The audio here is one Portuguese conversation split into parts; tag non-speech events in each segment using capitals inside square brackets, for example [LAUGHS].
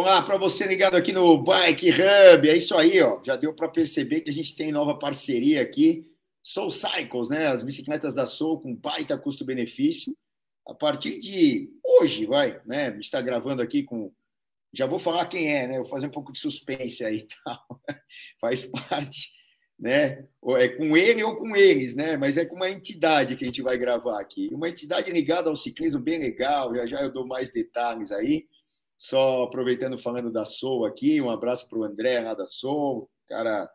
Olá, para você ligado aqui no Bike Hub, é isso aí, ó. Já deu para perceber que a gente tem nova parceria aqui, Soul Cycles, né? As bicicletas da Soul com baita custo-benefício. A partir de hoje, vai, né? A gente está gravando aqui com. Já vou falar quem é, né? Vou fazer um pouco de suspense aí, [LAUGHS] tal. Faz parte, né? Ou é com ele ou com eles, né? Mas é com uma entidade que a gente vai gravar aqui. Uma entidade ligada ao ciclismo bem legal. Já já eu dou mais detalhes aí. Só aproveitando falando da Soul aqui, um abraço para o André lá da Soul. Cara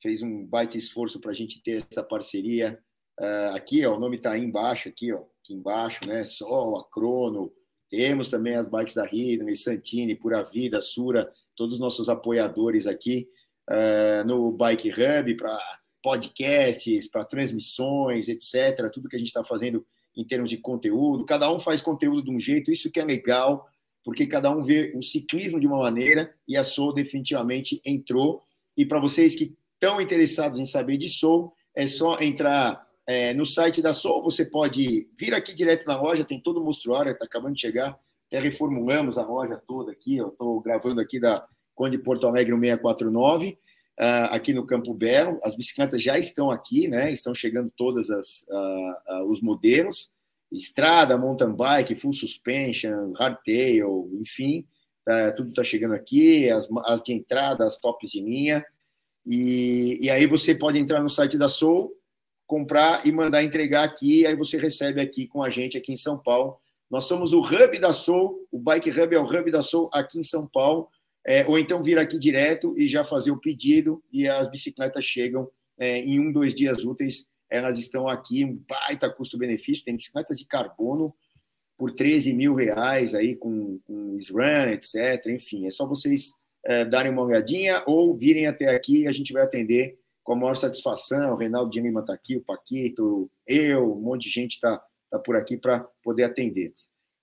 fez um baita esforço para a gente ter essa parceria. Uh, aqui, ó, o nome está aí embaixo, aqui, ó, aqui embaixo, né? Sol, a Crono. Temos também as bikes da Ridley, Santini, Pura Vida, Sura, todos os nossos apoiadores aqui uh, no Bike Hub para podcasts, para transmissões, etc. Tudo que a gente está fazendo em termos de conteúdo. Cada um faz conteúdo de um jeito, isso que é legal porque cada um vê o ciclismo de uma maneira e a Soul definitivamente entrou. E para vocês que estão interessados em saber de Soul, é só entrar é, no site da Soul. Você pode vir aqui direto na loja, tem todo o mostruário, está acabando de chegar. Até reformulamos a loja toda aqui. Eu estou gravando aqui da Conde Porto Alegre 649, uh, ah, aqui no Campo Belo. As bicicletas já estão aqui, né? Estão chegando todos uh, uh, os modelos estrada, mountain bike, full suspension, hardtail, enfim, tá, tudo está chegando aqui, as, as de entrada, as tops de linha. E, e aí você pode entrar no site da Soul, comprar e mandar entregar aqui, aí você recebe aqui com a gente aqui em São Paulo. Nós somos o hub da Soul, o Bike Hub é o hub da Soul aqui em São Paulo, é, ou então vir aqui direto e já fazer o pedido e as bicicletas chegam é, em um, dois dias úteis elas estão aqui, um baita custo-benefício, tem bicicletas de carbono por 13 mil reais aí com, com SRAM, etc. Enfim, é só vocês é, darem uma olhadinha ou virem até aqui a gente vai atender com a maior satisfação. O Reinaldo de Lima está aqui, o Paquito, eu, um monte de gente está tá por aqui para poder atender.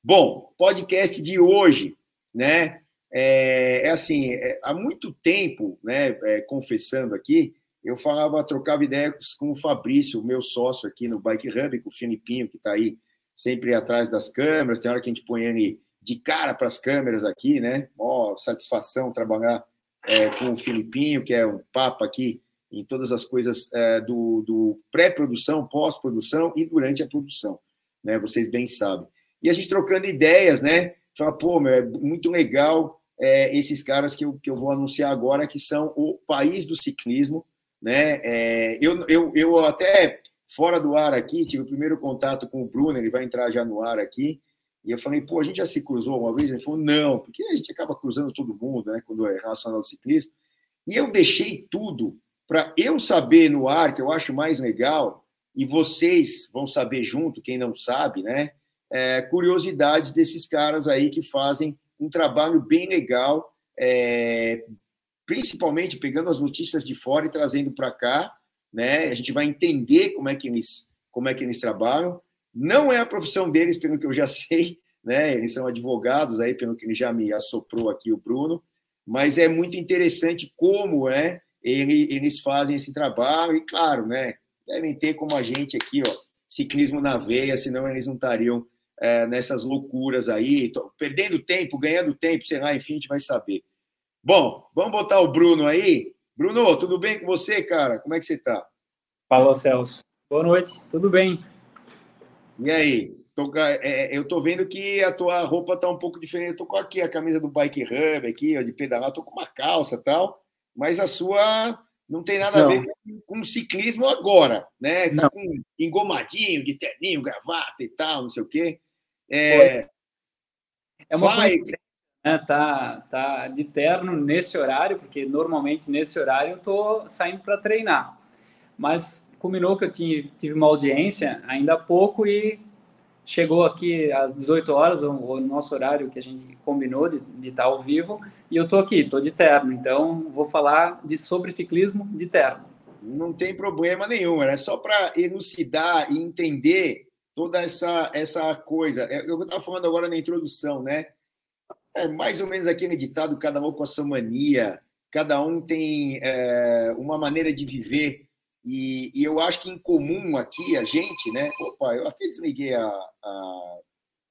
Bom, podcast de hoje, né? É, é assim, é, há muito tempo, né? É, confessando aqui, eu falava, trocava ideias com o Fabrício, meu sócio aqui no Bike Hub, com o Filipinho, que está aí sempre atrás das câmeras. Tem hora que a gente põe ele de cara para as câmeras aqui, né? Mó satisfação trabalhar é, com o Filipinho, que é um papo aqui em todas as coisas é, do, do pré-produção, pós-produção e durante a produção, né? Vocês bem sabem. E a gente trocando ideias, né? Fala, pô, meu, é muito legal é, esses caras que eu, que eu vou anunciar agora, que são o país do ciclismo, né? É, eu, eu, eu até fora do ar aqui tive o primeiro contato com o Bruno, ele vai entrar já no ar aqui, e eu falei, pô, a gente já se cruzou uma vez? Ele falou, não, porque a gente acaba cruzando todo mundo, né, quando é relacionado ao ciclismo. E eu deixei tudo para eu saber no ar, que eu acho mais legal, e vocês vão saber junto, quem não sabe, né? É, curiosidades desses caras aí que fazem um trabalho bem legal, é, principalmente pegando as notícias de fora e trazendo para cá, né? A gente vai entender como é que eles como é que eles trabalham. Não é a profissão deles, pelo que eu já [LAUGHS] sei, né? Eles são advogados aí, pelo que ele já me assoprou aqui o Bruno, mas é muito interessante como é ele, eles fazem esse trabalho e claro, né? Devem ter como a gente aqui, ó, ciclismo na veia, senão eles não estariam é, nessas loucuras aí, perdendo tempo, ganhando tempo, sei lá, enfim, a gente vai saber. Bom, vamos botar o Bruno aí. Bruno, tudo bem com você, cara? Como é que você está? Fala, Celso. Boa noite, tudo bem. E aí? Tô, é, eu tô vendo que a tua roupa tá um pouco diferente. Eu tô com aqui a camisa do Bike Hub, aqui, ó, de pedalar, tô com uma calça e tal, mas a sua não tem nada não. a ver com, com ciclismo agora, né? Tá não. com engomadinho, de terninho, gravata e tal, não sei o quê. É, é uma vai, né, tá, tá de terno nesse horário, porque normalmente nesse horário eu tô saindo para treinar. Mas combinou que eu tinha, tive uma audiência ainda há pouco e chegou aqui às 18 horas, o, o nosso horário que a gente combinou de, de estar ao vivo, e eu tô aqui, tô de terno, então vou falar de sobre ciclismo de terno. Não tem problema nenhum, é só para elucidar e entender toda essa, essa coisa. É, eu estava falando agora na introdução, né? É mais ou menos aquele ditado, cada um com a sua mania, cada um tem é, uma maneira de viver, e, e, eu acho que em comum aqui, a gente, né? Opa, eu até desliguei a. a...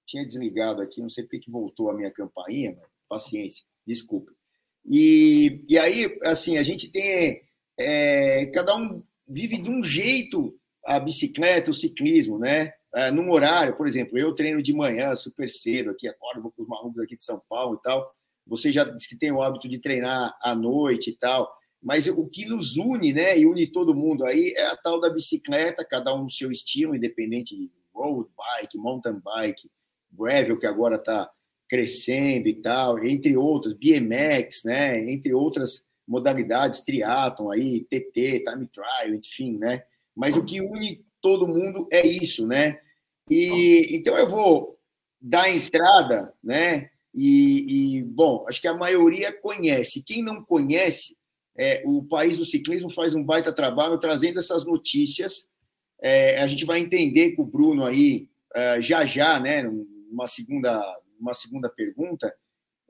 Tinha desligado aqui, não sei porque que voltou a minha campainha, mas paciência. Desculpe. E, e aí, assim, a gente tem. É, cada um vive de um jeito a bicicleta, o ciclismo, né? É, num horário, por exemplo, eu treino de manhã, super cedo, aqui, acordo, vou com os malucos aqui de São Paulo e tal. Você já disse que tem o hábito de treinar à noite e tal. Mas o que nos une, né, e une todo mundo aí, é a tal da bicicleta, cada um no seu estilo, independente de road bike, mountain bike, gravel, que agora está crescendo e tal, entre outras, BMX, né, entre outras modalidades, triatlon aí, TT, time trial, enfim, né? Mas o que une todo mundo é isso, né? E então eu vou dar entrada, né? E, e bom, acho que a maioria conhece. Quem não conhece, é, o país do ciclismo faz um baita trabalho trazendo essas notícias. É, a gente vai entender com o Bruno aí é, já já, né? Uma segunda, uma segunda pergunta.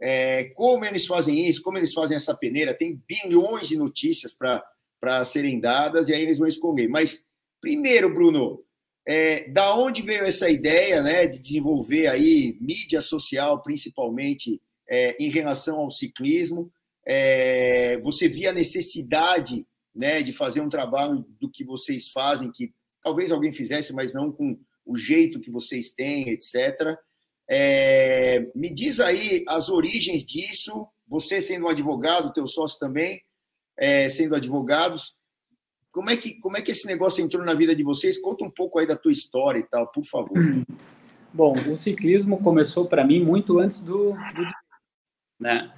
É, como eles fazem isso, como eles fazem essa peneira, tem bilhões de notícias para serem dadas e aí eles vão escolher. Mas, primeiro, Bruno, é, da onde veio essa ideia né, de desenvolver aí mídia social, principalmente é, em relação ao ciclismo? É, você via a necessidade né, de fazer um trabalho do que vocês fazem, que talvez alguém fizesse, mas não com o jeito que vocês têm, etc. É, me diz aí as origens disso, você sendo um advogado, teu sócio também, é, sendo advogados, como é, que, como é que esse negócio entrou na vida de vocês? Conta um pouco aí da tua história e tal, por favor. [CLEARS THROAT] Bom, o ciclismo começou para mim muito antes do, do né?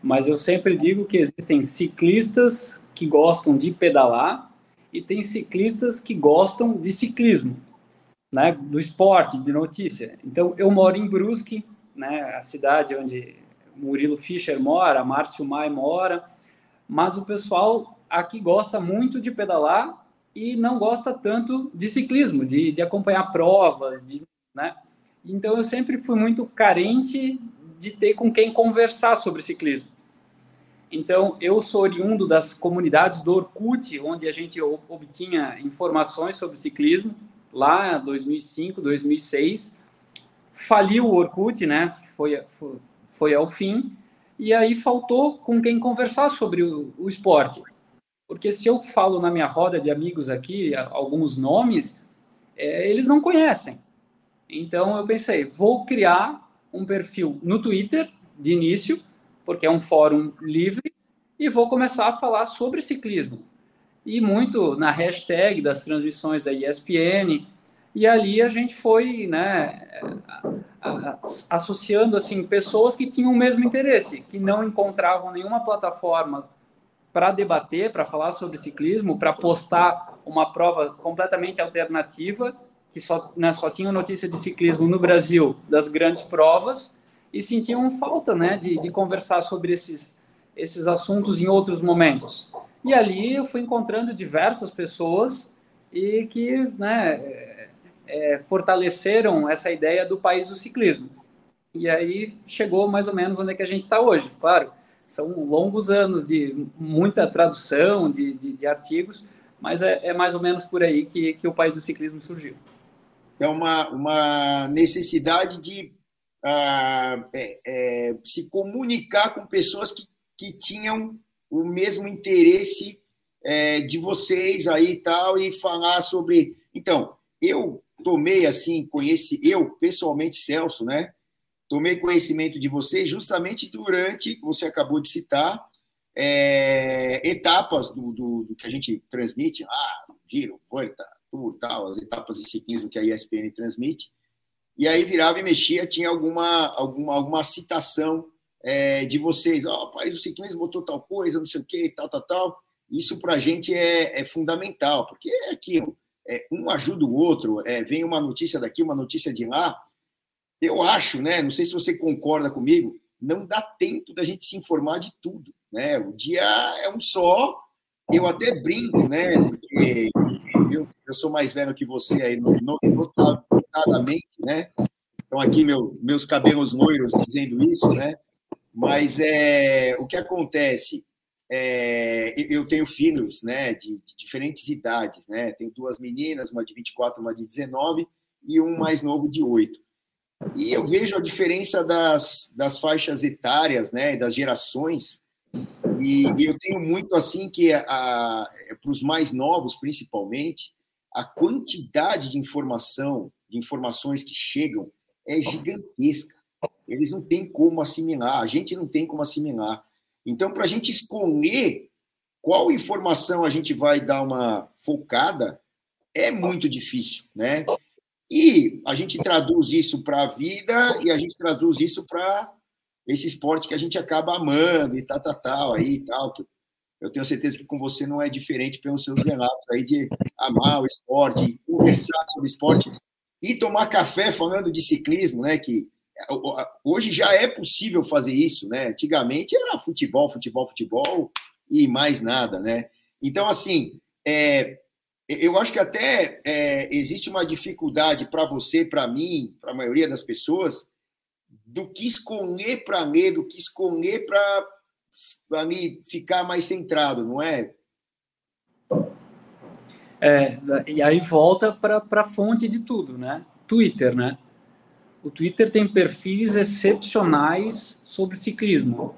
Mas eu sempre digo que existem ciclistas que gostam de pedalar e tem ciclistas que gostam de ciclismo, né? Do esporte, de notícia. Então, eu moro em Brusque, né? A cidade onde Murilo Fischer mora, Márcio Mai mora, mas o pessoal aqui gosta muito de pedalar e não gosta tanto de ciclismo, de, de acompanhar provas, de, né? Então eu sempre fui muito carente de ter com quem conversar sobre ciclismo. Então eu sou oriundo das comunidades do Orkut, onde a gente obtinha informações sobre ciclismo lá 2005, 2006. Faliu o Orkut, né? Foi, foi, foi ao fim e aí faltou com quem conversar sobre o, o esporte. Porque se eu falo na minha roda de amigos aqui alguns nomes, é, eles não conhecem. Então eu pensei, vou criar um perfil no Twitter de início, porque é um fórum livre, e vou começar a falar sobre ciclismo. E muito na hashtag das transmissões da ESPN, e ali a gente foi né, associando assim pessoas que tinham o mesmo interesse, que não encontravam nenhuma plataforma para debater, para falar sobre ciclismo, para postar uma prova completamente alternativa, que só, né, só tinha notícia de ciclismo no Brasil, das grandes provas, e sentiam falta né, de, de conversar sobre esses, esses assuntos em outros momentos. E ali eu fui encontrando diversas pessoas e que né, é, é fortaleceram essa ideia do país do ciclismo. E aí chegou mais ou menos onde é que a gente está hoje. Claro, são longos anos de muita tradução de, de, de artigos, mas é, é, mais ou menos por aí que, que o país do ciclismo surgiu. É uma, uma necessidade de uh, é, é, se comunicar com pessoas que, que tinham o mesmo interesse é, de vocês aí e tal, e falar sobre. Então, eu tomei assim, conheci, eu pessoalmente, Celso, né? Tomei conhecimento de você justamente durante, você acabou de citar, é, etapas do, do, do, que a gente transmite, ah, Giro, Volta, Tour, tal, as etapas de ciclismo que a ESPN transmite, e aí virava e mexia, tinha alguma, alguma, alguma citação é, de vocês, ó, oh, o ciclismo botou tal coisa, não sei o que, tal, tal, tal, isso para a gente é, é, fundamental, porque é aquilo, é, um ajuda o outro, é, vem uma notícia daqui, uma notícia de lá, eu acho, né? Não sei se você concorda comigo, não dá tempo da gente se informar de tudo, né? O dia é um só. Eu até brinco, né? Porque eu, eu sou mais velho que você aí, notadamente, né? Então aqui meu, meus cabelos loiros dizendo isso, né? Mas é o que acontece. É, eu tenho filhos, né? De, de diferentes idades, né? Tenho duas meninas, uma de 24, uma de 19 e um mais novo de 8. E eu vejo a diferença das, das faixas etárias, né, das gerações. E, e eu tenho muito assim que para os mais novos, principalmente, a quantidade de informação, de informações que chegam é gigantesca. Eles não têm como assimilar, a gente não tem como assimilar. Então, para a gente escolher qual informação a gente vai dar uma focada, é muito difícil, né? E a gente traduz isso para a vida e a gente traduz isso para esse esporte que a gente acaba amando e tal, tal, tal, aí tal. Eu tenho certeza que com você não é diferente pelos seus relatos aí de amar o esporte, conversar sobre esporte e tomar café falando de ciclismo, né? Que hoje já é possível fazer isso, né? Antigamente era futebol, futebol, futebol e mais nada, né? Então, assim, é, eu acho que até é, existe uma dificuldade para você, para mim, para a maioria das pessoas, do que escolher para ler, do que escolher para ficar mais centrado, não é? É, e aí volta para a fonte de tudo, né? Twitter, né? O Twitter tem perfis excepcionais sobre ciclismo,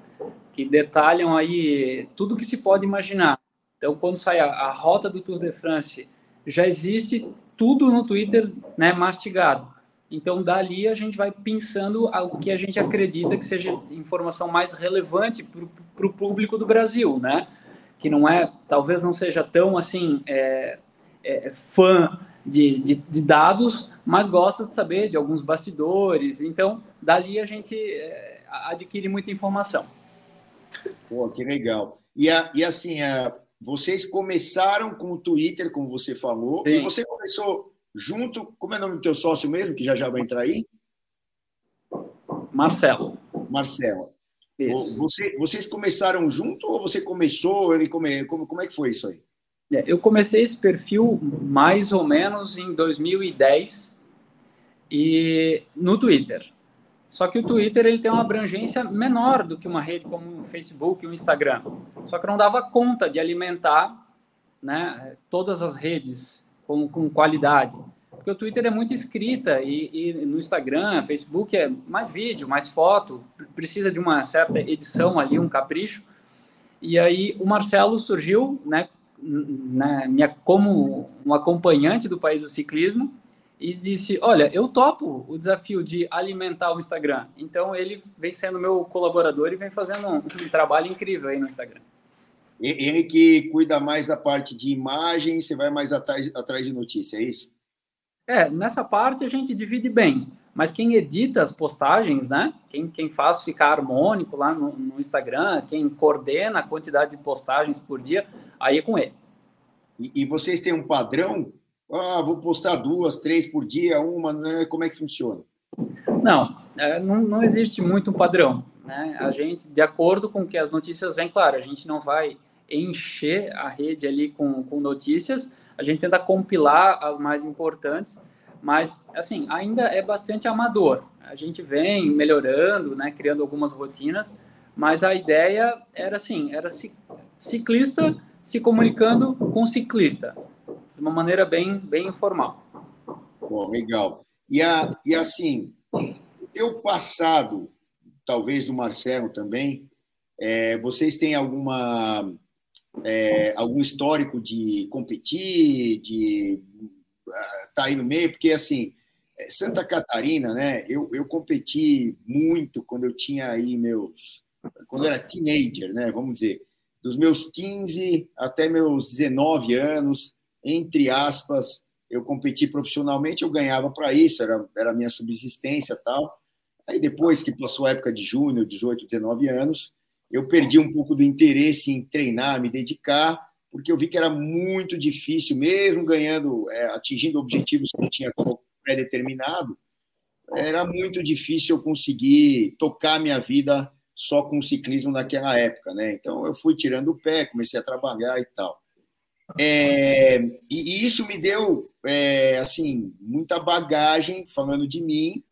que detalham aí tudo que se pode imaginar. Então, quando sai a, a rota do Tour de France, já existe tudo no Twitter né, mastigado. Então, dali a gente vai pensando o que a gente acredita que seja informação mais relevante para o público do Brasil, né? Que não é, talvez não seja tão assim é, é, fã de, de, de, dados, mas gosta de saber de alguns bastidores. Então, dali a gente é, adquire muita informação. Pô, que legal. E, a, e assim, a, vocês começaram com o Twitter, como você falou, Sim. e você começou junto. Como é o nome do teu sócio mesmo, que já já vai entrar aí? Marcelo. Marcelo. Isso. Você, vocês começaram junto ou você começou? Ele come, como, como é que foi isso aí? É, eu comecei esse perfil mais ou menos em 2010 e no Twitter. Só que o Twitter ele tem uma abrangência menor do que uma rede como o Facebook e o Instagram. Só que não dava conta de alimentar né, todas as redes com, com qualidade. Porque o Twitter é muito escrita e, e, no Instagram, Facebook é mais vídeo, mais foto, precisa de uma certa edição ali, um capricho. E aí o Marcelo surgiu, né, né, minha, como um acompanhante do país do ciclismo e disse: Olha, eu topo o desafio de alimentar o Instagram. Então ele vem sendo meu colaborador e vem fazendo um, um trabalho incrível aí no Instagram. Ele que cuida mais da parte de imagem, você vai mais atrás, atrás de notícia, é isso? É, nessa parte a gente divide bem, mas quem edita as postagens, né? Quem, quem faz ficar harmônico lá no, no Instagram, quem coordena a quantidade de postagens por dia, aí é com ele. E, e vocês têm um padrão? Ah, vou postar duas, três por dia, uma, né? como é que funciona? Não, é, não, existe muito um padrão. Né? A gente, de acordo com que as notícias vêm, claro, a gente não vai encher a rede ali com, com notícias, a gente tenta compilar as mais importantes, mas, assim, ainda é bastante amador. A gente vem melhorando, né, criando algumas rotinas, mas a ideia era assim, era ciclista se comunicando com ciclista, de uma maneira bem, bem informal. Bom, legal. E, a, e assim, eu passado, talvez do Marcelo também, é, vocês têm alguma é, algum histórico de competir, de estar tá aí no meio, porque assim, é, Santa Catarina, né? Eu, eu competi muito quando eu tinha aí meus. Quando eu era teenager, né? Vamos dizer, dos meus 15 até meus 19 anos, entre aspas, eu competi profissionalmente, eu ganhava para isso, era, era a minha subsistência tal. Aí depois que passou a época de junho, 18, 19 anos, eu perdi um pouco do interesse em treinar, me dedicar, porque eu vi que era muito difícil, mesmo ganhando, é, atingindo objetivos que eu tinha pré-determinado, era muito difícil eu conseguir tocar minha vida só com o ciclismo naquela época, né? Então eu fui tirando o pé, comecei a trabalhar e tal. É, e, isso me deu, é, assim, muita bagagem falando de mim.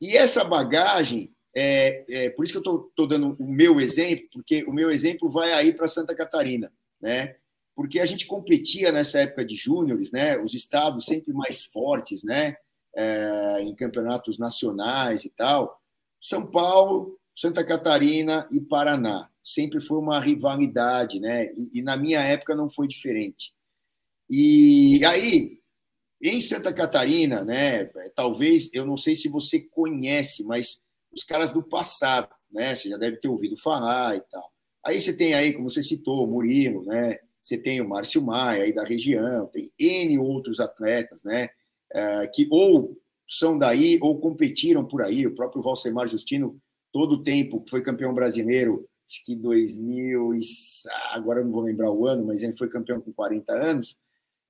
E essa bagagem é, é, por isso que eu estou dando o meu exemplo, porque o meu exemplo vai aí para Santa Catarina, né? Porque a gente competia nessa época de júniores, né? Os estados sempre mais fortes, né? é, em campeonatos nacionais e tal. São Paulo, Santa Catarina e Paraná. Sempre foi uma rivalidade, né? E, e na minha época não foi diferente. E aí, em Santa Catarina, né? Talvez, eu não sei se você conhece, mas os caras do passado, né? Você já deve ter ouvido falar e tal. Aí você tem aí, como você citou, Murilo, né? Você tem o Márcio Maia aí da região, tem N outros atletas, né? É, que ou são daí ou competiram por aí. O próprio Valsemar Justino, todo o tempo, foi campeão brasileiro, acho que 2000, e, agora não vou lembrar o ano, mas ele foi campeão com 40 anos,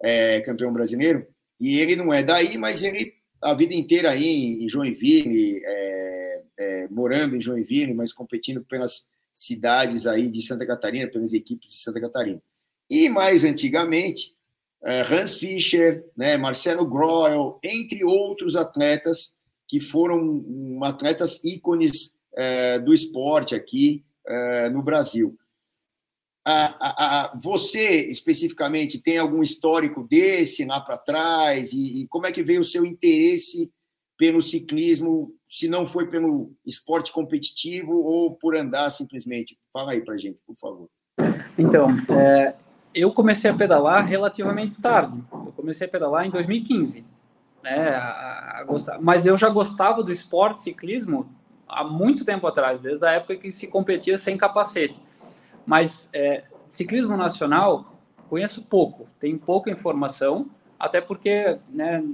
é, campeão brasileiro. E ele não é daí, mas ele a vida inteira aí em Joinville, é, é, morando em Joinville, mas competindo pelas cidades aí de Santa Catarina, pelas equipes de Santa Catarina. E mais antigamente, é, Hans Fischer, né, Marcelo Groel, entre outros atletas que foram atletas ícones é, do esporte aqui é, no Brasil. A, a, a, você, especificamente, tem algum histórico desse lá para trás? E, e, como é que veio o seu interesse pelo ciclismo, se não foi pelo esporte competitivo ou por andar simplesmente? Fala aí para gente, por favor. Então, é, eu comecei a pedalar relativamente tarde. Eu comecei a pedalar em 2015. Né, a, a mas eu já gostava do esporte ciclismo há muito tempo atrás, desde a época que se competia sem capacete. Mas é, ciclismo nacional conheço pouco, tem pouca informação, até porque né,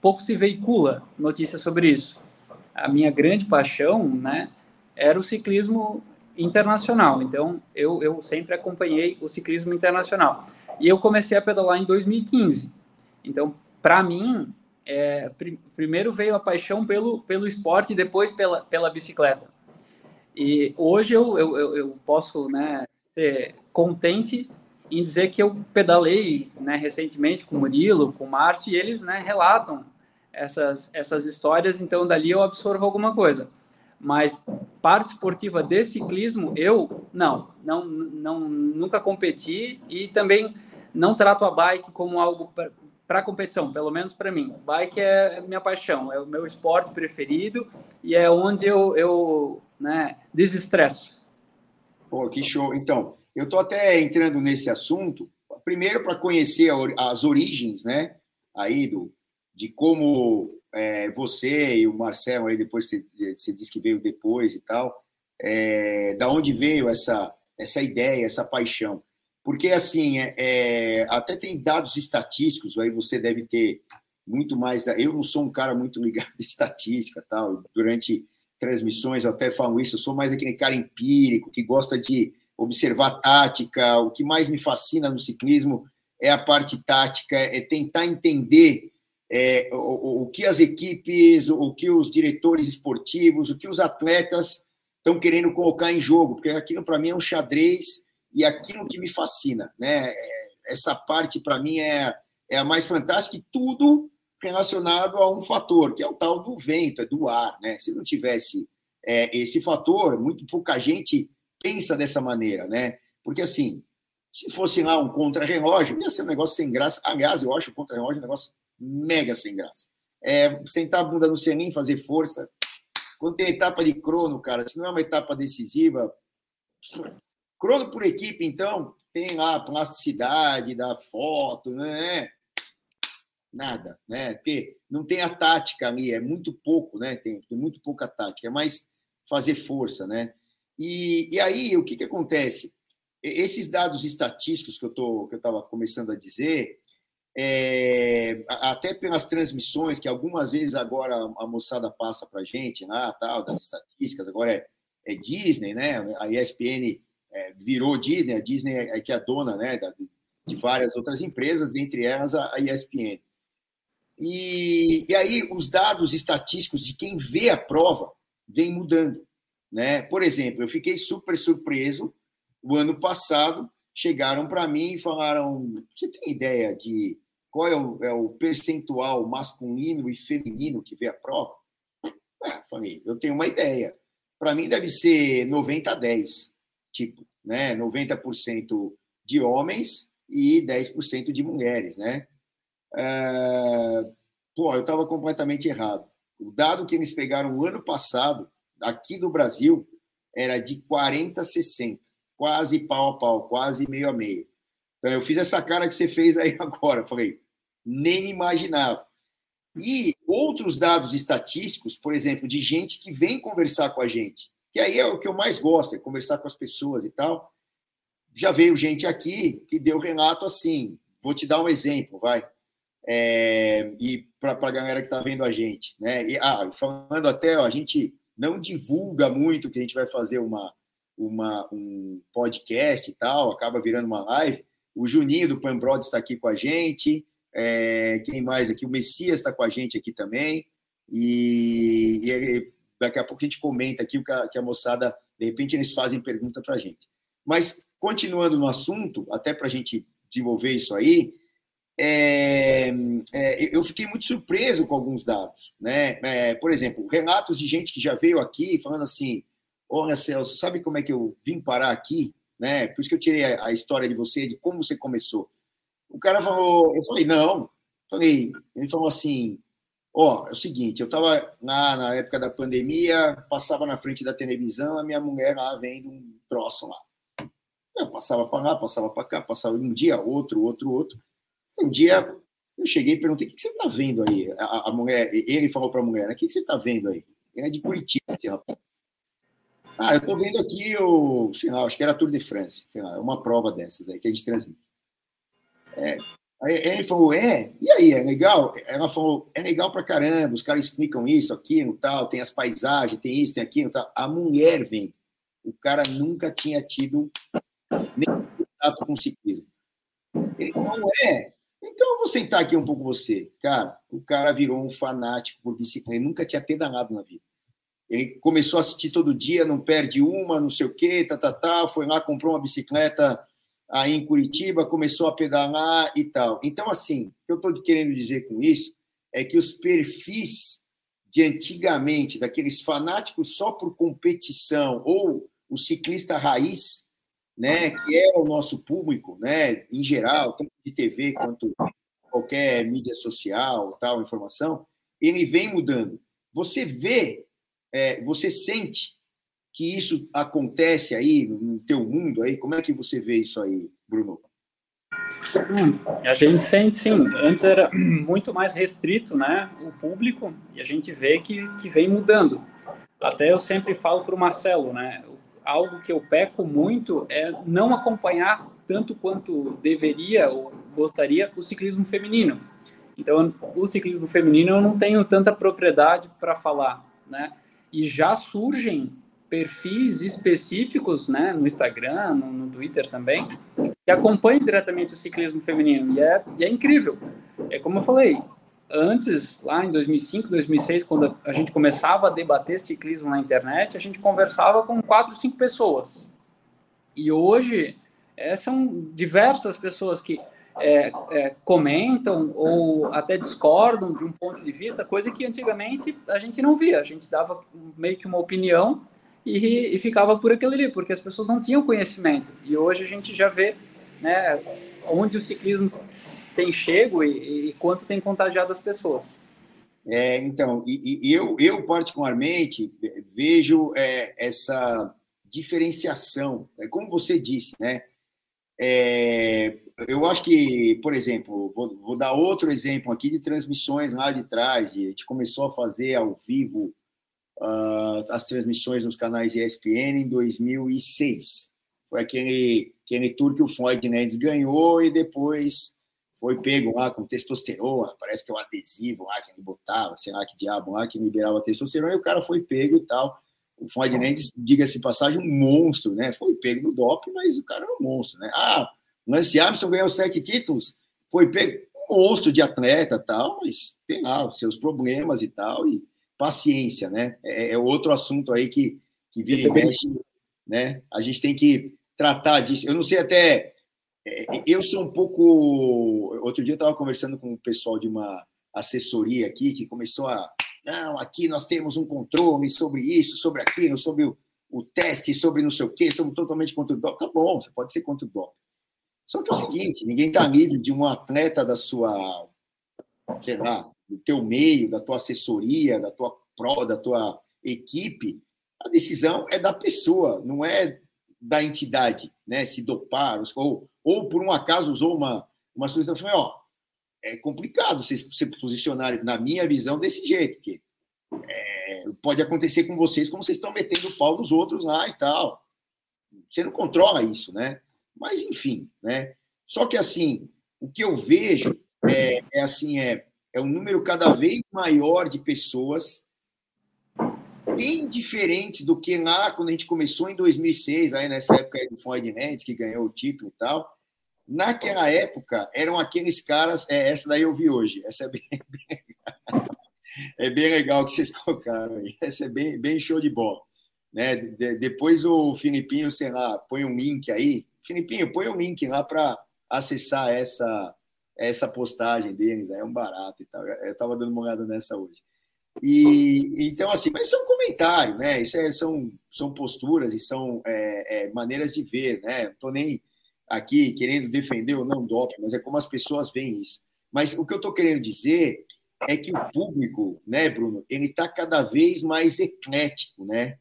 pouco se veicula notícias sobre isso. A minha grande paixão né, era o ciclismo internacional. Então, eu, eu sempre acompanhei o ciclismo internacional. E eu comecei a pedalar em 2015. Então, para mim, é, pr primeiro veio a paixão pelo, pelo esporte, depois pela, pela bicicleta. E hoje eu, eu, eu posso né, ser contente em dizer que eu pedalei né, recentemente com o Murilo, com o Márcio, e eles né, relatam essas, essas histórias, então dali eu absorvo alguma coisa mas parte esportiva de ciclismo eu não, não, não nunca competi e também não trato a bike como algo para competição, pelo menos para mim. Bike é minha paixão, é o meu esporte preferido e é onde eu, eu né, desestresso. Pô, que show. Então, eu tô até entrando nesse assunto, primeiro para conhecer as origens, né, aí do, de como é, você e o Marcelo aí depois você, você disse que veio depois e tal, é, da onde veio essa essa ideia, essa paixão? Porque assim, é, é, até tem dados estatísticos, aí você deve ter muito mais. Eu não sou um cara muito ligado em estatística, tal. Durante transmissões eu até falo isso, eu sou mais aquele cara empírico que gosta de observar tática. O que mais me fascina no ciclismo é a parte tática, é tentar entender é, o, o, que as equipes, o que os diretores esportivos, o que os atletas estão querendo colocar em jogo, porque aquilo para mim é um xadrez e aquilo que me fascina, né? É, essa parte para mim é, é a mais fantástica e tudo relacionado a um fator, que é o tal do vento, é do ar, né? Se não tivesse é, esse fator, muito pouca gente pensa dessa maneira, né? Porque assim, se fosse lá um contra-relógio, ia ser um negócio sem graça. Aliás, eu acho o contra-relógio um negócio mega sem graça. É, sentar a bunda no selim, fazer força. Quando tem etapa de crono, cara, se não é uma etapa decisiva. Crono por equipe, então, tem lá a plasticidade da foto, né? Nada, né? Porque não tem a tática ali, é muito pouco, né? Tem, tem muito pouca tática, é mais fazer força, né? E, e aí, o que, que acontece? Esses dados estatísticos que eu tô, que eu estava começando a dizer, é, até pelas transmissões que algumas vezes agora a moçada passa para a gente lá, tal, das estatísticas, agora é, é Disney, né? A ESPN é, virou Disney, a Disney é, é que é dona né, da, de várias outras empresas, dentre elas a, a ESPN. E, e aí os dados estatísticos de quem vê a prova vem mudando. Né? Por exemplo, eu fiquei super surpreso o ano passado chegaram para mim e falaram: você tem ideia de qual é o, é o percentual masculino e feminino que vê a prova? É, falei, eu tenho uma ideia. Para mim deve ser 90 a 10, tipo, né? 90% de homens e 10% de mulheres, né? É... pô, eu estava completamente errado. O dado que eles pegaram ano passado, aqui no Brasil, era de 40 a 60, quase pau a pau, quase meio a meio. Então, eu fiz essa cara que você fez aí [LAUGHS] agora. Falei, nem imaginava. E outros dados estatísticos, por exemplo, de gente que vem conversar com a gente, que aí é o que eu mais gosto, é conversar com as pessoas e tal. Já veio gente aqui que deu relato assim. Vou te dar um exemplo, vai. É, e para a galera que está vendo a gente, né? E, ah, falando até, ó, a gente não divulga muito que a gente vai fazer uma, uma, um podcast e tal, acaba virando uma live. O Juninho do Pambrod está aqui com a gente. É, quem mais aqui? O Messias está com a gente aqui também. E, e, daqui a pouco a gente comenta aqui o que a, que a moçada, de repente, eles fazem pergunta para a gente. Mas, continuando no assunto, até para a gente desenvolver isso aí, é, é, eu fiquei muito surpreso com alguns dados. Né? É, por exemplo, relatos de gente que já veio aqui falando assim: Olha, Celso, sabe como é que eu vim parar aqui? Né? Por isso que eu tirei a, a história de você, de como você começou. O cara falou, eu falei, não. Falei, ele falou assim: Ó, oh, é o seguinte, eu estava na, na época da pandemia, passava na frente da televisão, a minha mulher lá vendo um troço lá. Eu passava para lá, passava para cá, passava um dia, outro, outro, outro. Um dia eu cheguei e perguntei: o que, você está vendo aí? A, a, mulher, ele falou para a mulher: o que, que você está vendo aí? Ele é de Curitiba, esse rapaz. Ah, eu estou vendo aqui o, sei lá, acho que era Tour de France, sei lá, uma prova dessas aí que a gente transmite. É, ele falou, é, e aí, é legal? Ela falou, é legal pra caramba, os caras explicam isso, aquilo, tal, tem as paisagens, tem isso, tem aquilo, tal. A mulher vem, o cara nunca tinha tido nenhum contato com ciclismo. Ele não é. Então eu vou sentar aqui um pouco você. Cara, o cara virou um fanático por bicicleta, ele nunca tinha pedalado na vida. Ele começou a assistir todo dia, não perde uma, não sei o quê, tá, tá, tá, foi lá, comprou uma bicicleta aí em Curitiba, começou a pedalar e tal. Então, assim, o que eu estou querendo dizer com isso é que os perfis de antigamente, daqueles fanáticos só por competição, ou o ciclista raiz, né, que era o nosso público, né, em geral, tanto de TV quanto qualquer mídia social, tal, informação, ele vem mudando. Você vê, é, você sente que isso acontece aí no teu mundo aí? Como é que você vê isso aí, Bruno? Hum, a gente sente sim. Antes era [CLEARS THROAT] muito mais restrito, né, o público, e a gente vê que, que vem mudando. Até eu sempre falo para o Marcelo, né, algo que eu peco muito é não acompanhar tanto quanto deveria ou gostaria o ciclismo feminino. Então, o ciclismo feminino eu não tenho tanta propriedade para falar, né? E já surgem perfis específicos, né, no Instagram, no, no, Twitter também, que acompanham diretamente o ciclismo feminino. E é, e é incrível. É como eu falei, antes, lá em 2005, 2006, quando a gente começava a debater ciclismo na internet, a gente conversava com quatro, cinco pessoas. E hoje, é, são diversas pessoas que é, é, comentam ou até discordam de um ponto de vista, coisa que antigamente a gente não via. A gente dava meio que uma opinião e, e, ficava por aquilo ali, porque as pessoas não tinham conhecimento. E hoje a gente já vê né, onde o ciclismo tem chego e, e quanto tem contagiado as pessoas. É, então, e, e eu, eu particularmente vejo é, essa diferenciação, é como você disse, né? É, eu acho que, por exemplo, vou, vou, dar outro exemplo aqui de transmissões lá de trás. A gente começou a fazer ao vivo uh, as transmissões nos canais ESPN em 2006. Foi aquele, aquele tour que o Floyd Nedes ganhou e depois foi pego lá com testosterona, parece que é um adesivo lá que ele botava, sei lá que diabo lá, que liberava testosterona, e o cara foi pego e tal. O Floyd Nedes, diga-se passagem, um monstro, né? Foi pego no doping, mas o cara era um monstro, né? Ah, Lance Armstrong ganhou sete títulos, foi pego um monstro de atleta tal, mas tem lá os seus problemas e tal, e paciência, né? É, é outro assunto aí que, que vira e mexe, né? A gente tem que tratar disso. Eu não sei até. É, eu sou um pouco. Outro dia eu estava conversando com o pessoal de uma assessoria aqui que começou a. Não, aqui nós temos um controle sobre isso, sobre aquilo, sobre o, o teste, sobre não sei o quê, somos totalmente contra o DOP. Tá bom, você pode ser contra o DOP. Só que é o seguinte: ninguém está livre de um atleta da sua, sei lá, do teu meio, da tua assessoria, da tua prova, da tua equipe, a decisão é da pessoa, não é da entidade, né? Se dopar, ou, ou por um acaso usou uma, uma solução, falei, ó, é complicado vocês se posicionarem, na minha visão, desse jeito, porque é, pode acontecer com vocês como vocês estão metendo pau nos outros lá e tal. Você não controla isso, né? Mas, enfim, né? Só que, assim, o que eu vejo é, é assim, é, é um número cada vez maior de pessoas bem diferentes do que lá quando a gente começou em 2006, aí nessa época aí do Floyd que ganhou o título e tal. Naquela época, eram aqueles caras. É, essa daí eu vi hoje. Essa é bem, [LAUGHS] bem é bem legal que vocês [LAUGHS] colocaram aí. Essa é bem, bem show de bola. Né? De, depois o Filipinho, sei lá, põe um link aí. Filipinho, põe um link lá para acessar essa, essa postagem deles. É um barato e tal. Eu estava dando uma olhada nessa hoje. E então, assim, mas são comentários, né? Isso é, são, são posturas e são é, é, maneiras de ver, né? Não estou nem aqui querendo defender ou não doping, mas é como as pessoas veem isso. Mas o que eu estou querendo dizer é que o público, né, Bruno, ele está cada vez mais eclético, né?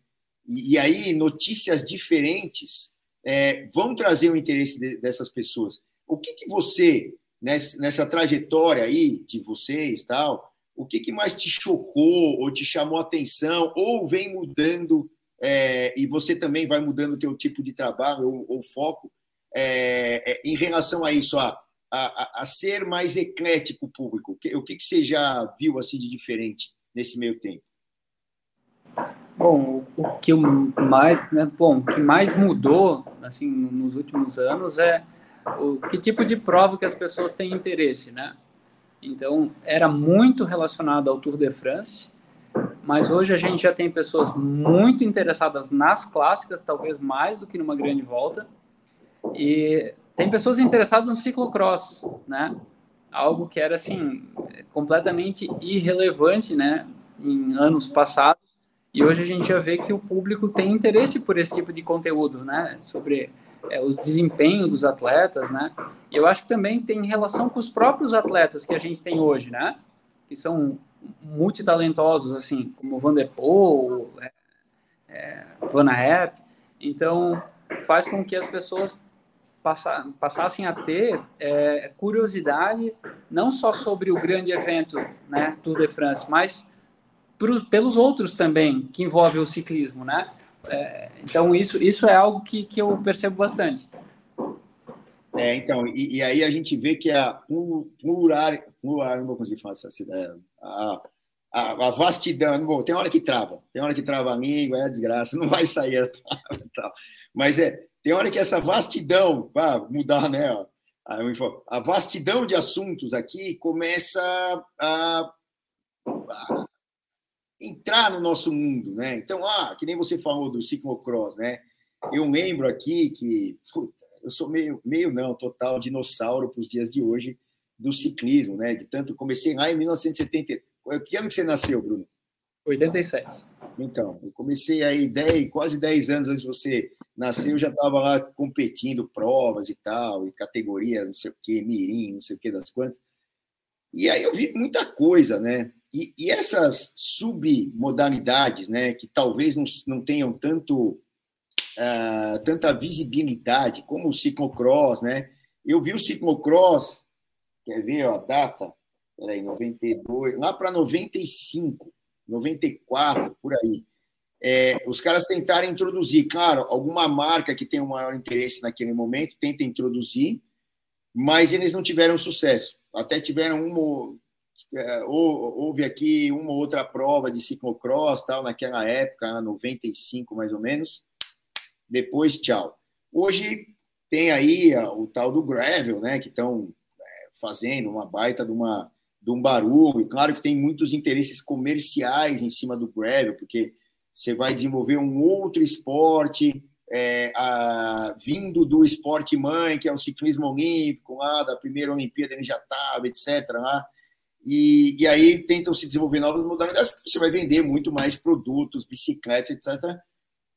E, e aí notícias diferentes é, vão trazer o interesse de, dessas pessoas. O que, que você, nessa, trajetória aí de vocês tal, o que, que mais te chocou ou te chamou a atenção ou vem mudando é, e você também vai mudando o teu tipo de trabalho ou, ou foco é, é, em relação a isso, a, a, a, ser mais eclético o público? O que, que você já viu assim de diferente nesse meio tempo? Bom, o que mais, né, bom, o que mais mudou assim nos últimos anos é o que tipo de prova que as pessoas têm interesse, né? Então, era muito relacionado ao Tour de France, mas hoje a gente já tem pessoas muito interessadas nas clássicas, talvez mais do que numa grande volta. E tem pessoas interessadas no ciclocross, né? Algo que era assim completamente irrelevante, né, em anos passados. E hoje a gente já vê que o público tem interesse por esse tipo de conteúdo, né, sobre é, o desempenho dos atletas, né? E eu acho que também tem relação com os próprios atletas que a gente tem hoje, né? Que são multitalentosos, assim, como Van der Poel, é, é, Van Aert. Então, faz com que as pessoas passassem a ter é, curiosidade não só sobre o grande evento, né, Tour de France, mas pros, pelos outros também que envolve o ciclismo, né? É, então isso isso é algo que, que eu percebo bastante. É, então, e, e aí a gente vê que a plural, plural não vou conseguir falar essa ideia, a, a, a, vastidão, não vou, tem hora que trava, tem hora que trava a língua, é desgraça, não vai sair a tal. Mas é, tem hora que essa vastidão, para mudar, né? A, a vastidão de assuntos aqui começa a, a, entrar no nosso mundo, né? Então, ah, que nem você falou do ciclocross, né? Eu lembro aqui que puta, eu sou meio, meio não, total dinossauro para os dias de hoje do ciclismo, né? De tanto comecei lá em 1970. Que ano que você nasceu, Bruno? 87. Então, eu comecei aí 10, quase 10 anos antes de você nascer, eu já estava lá competindo provas e tal, e categoria, não sei o quê, mirim, não sei o quê das quantas. E aí eu vi muita coisa, né? E, e essas submodalidades, né, que talvez não, não tenham tanto uh, tanta visibilidade como o ciclocross, né? Eu vi o ciclocross, quer ver ó, a data? Peraí, 92, lá para 95 94, por aí. É, os caras tentaram introduzir, claro, alguma marca que tem um maior interesse naquele momento, tenta introduzir, mas eles não tiveram sucesso. Até tiveram uma. É, houve aqui uma outra prova de ciclocross, tal, naquela época, 95 mais ou menos. Depois, tchau. Hoje tem aí o tal do gravel, né, que estão é, fazendo uma baita de uma de um barulho. Claro que tem muitos interesses comerciais em cima do gravel, porque você vai desenvolver um outro esporte é, a, vindo do esporte mãe, que é o ciclismo olímpico, lá da primeira Olimpíada ele já estava, etc. Lá. E, e aí tentam se desenvolver novas modalidades, você vai vender muito mais produtos, bicicletas, etc.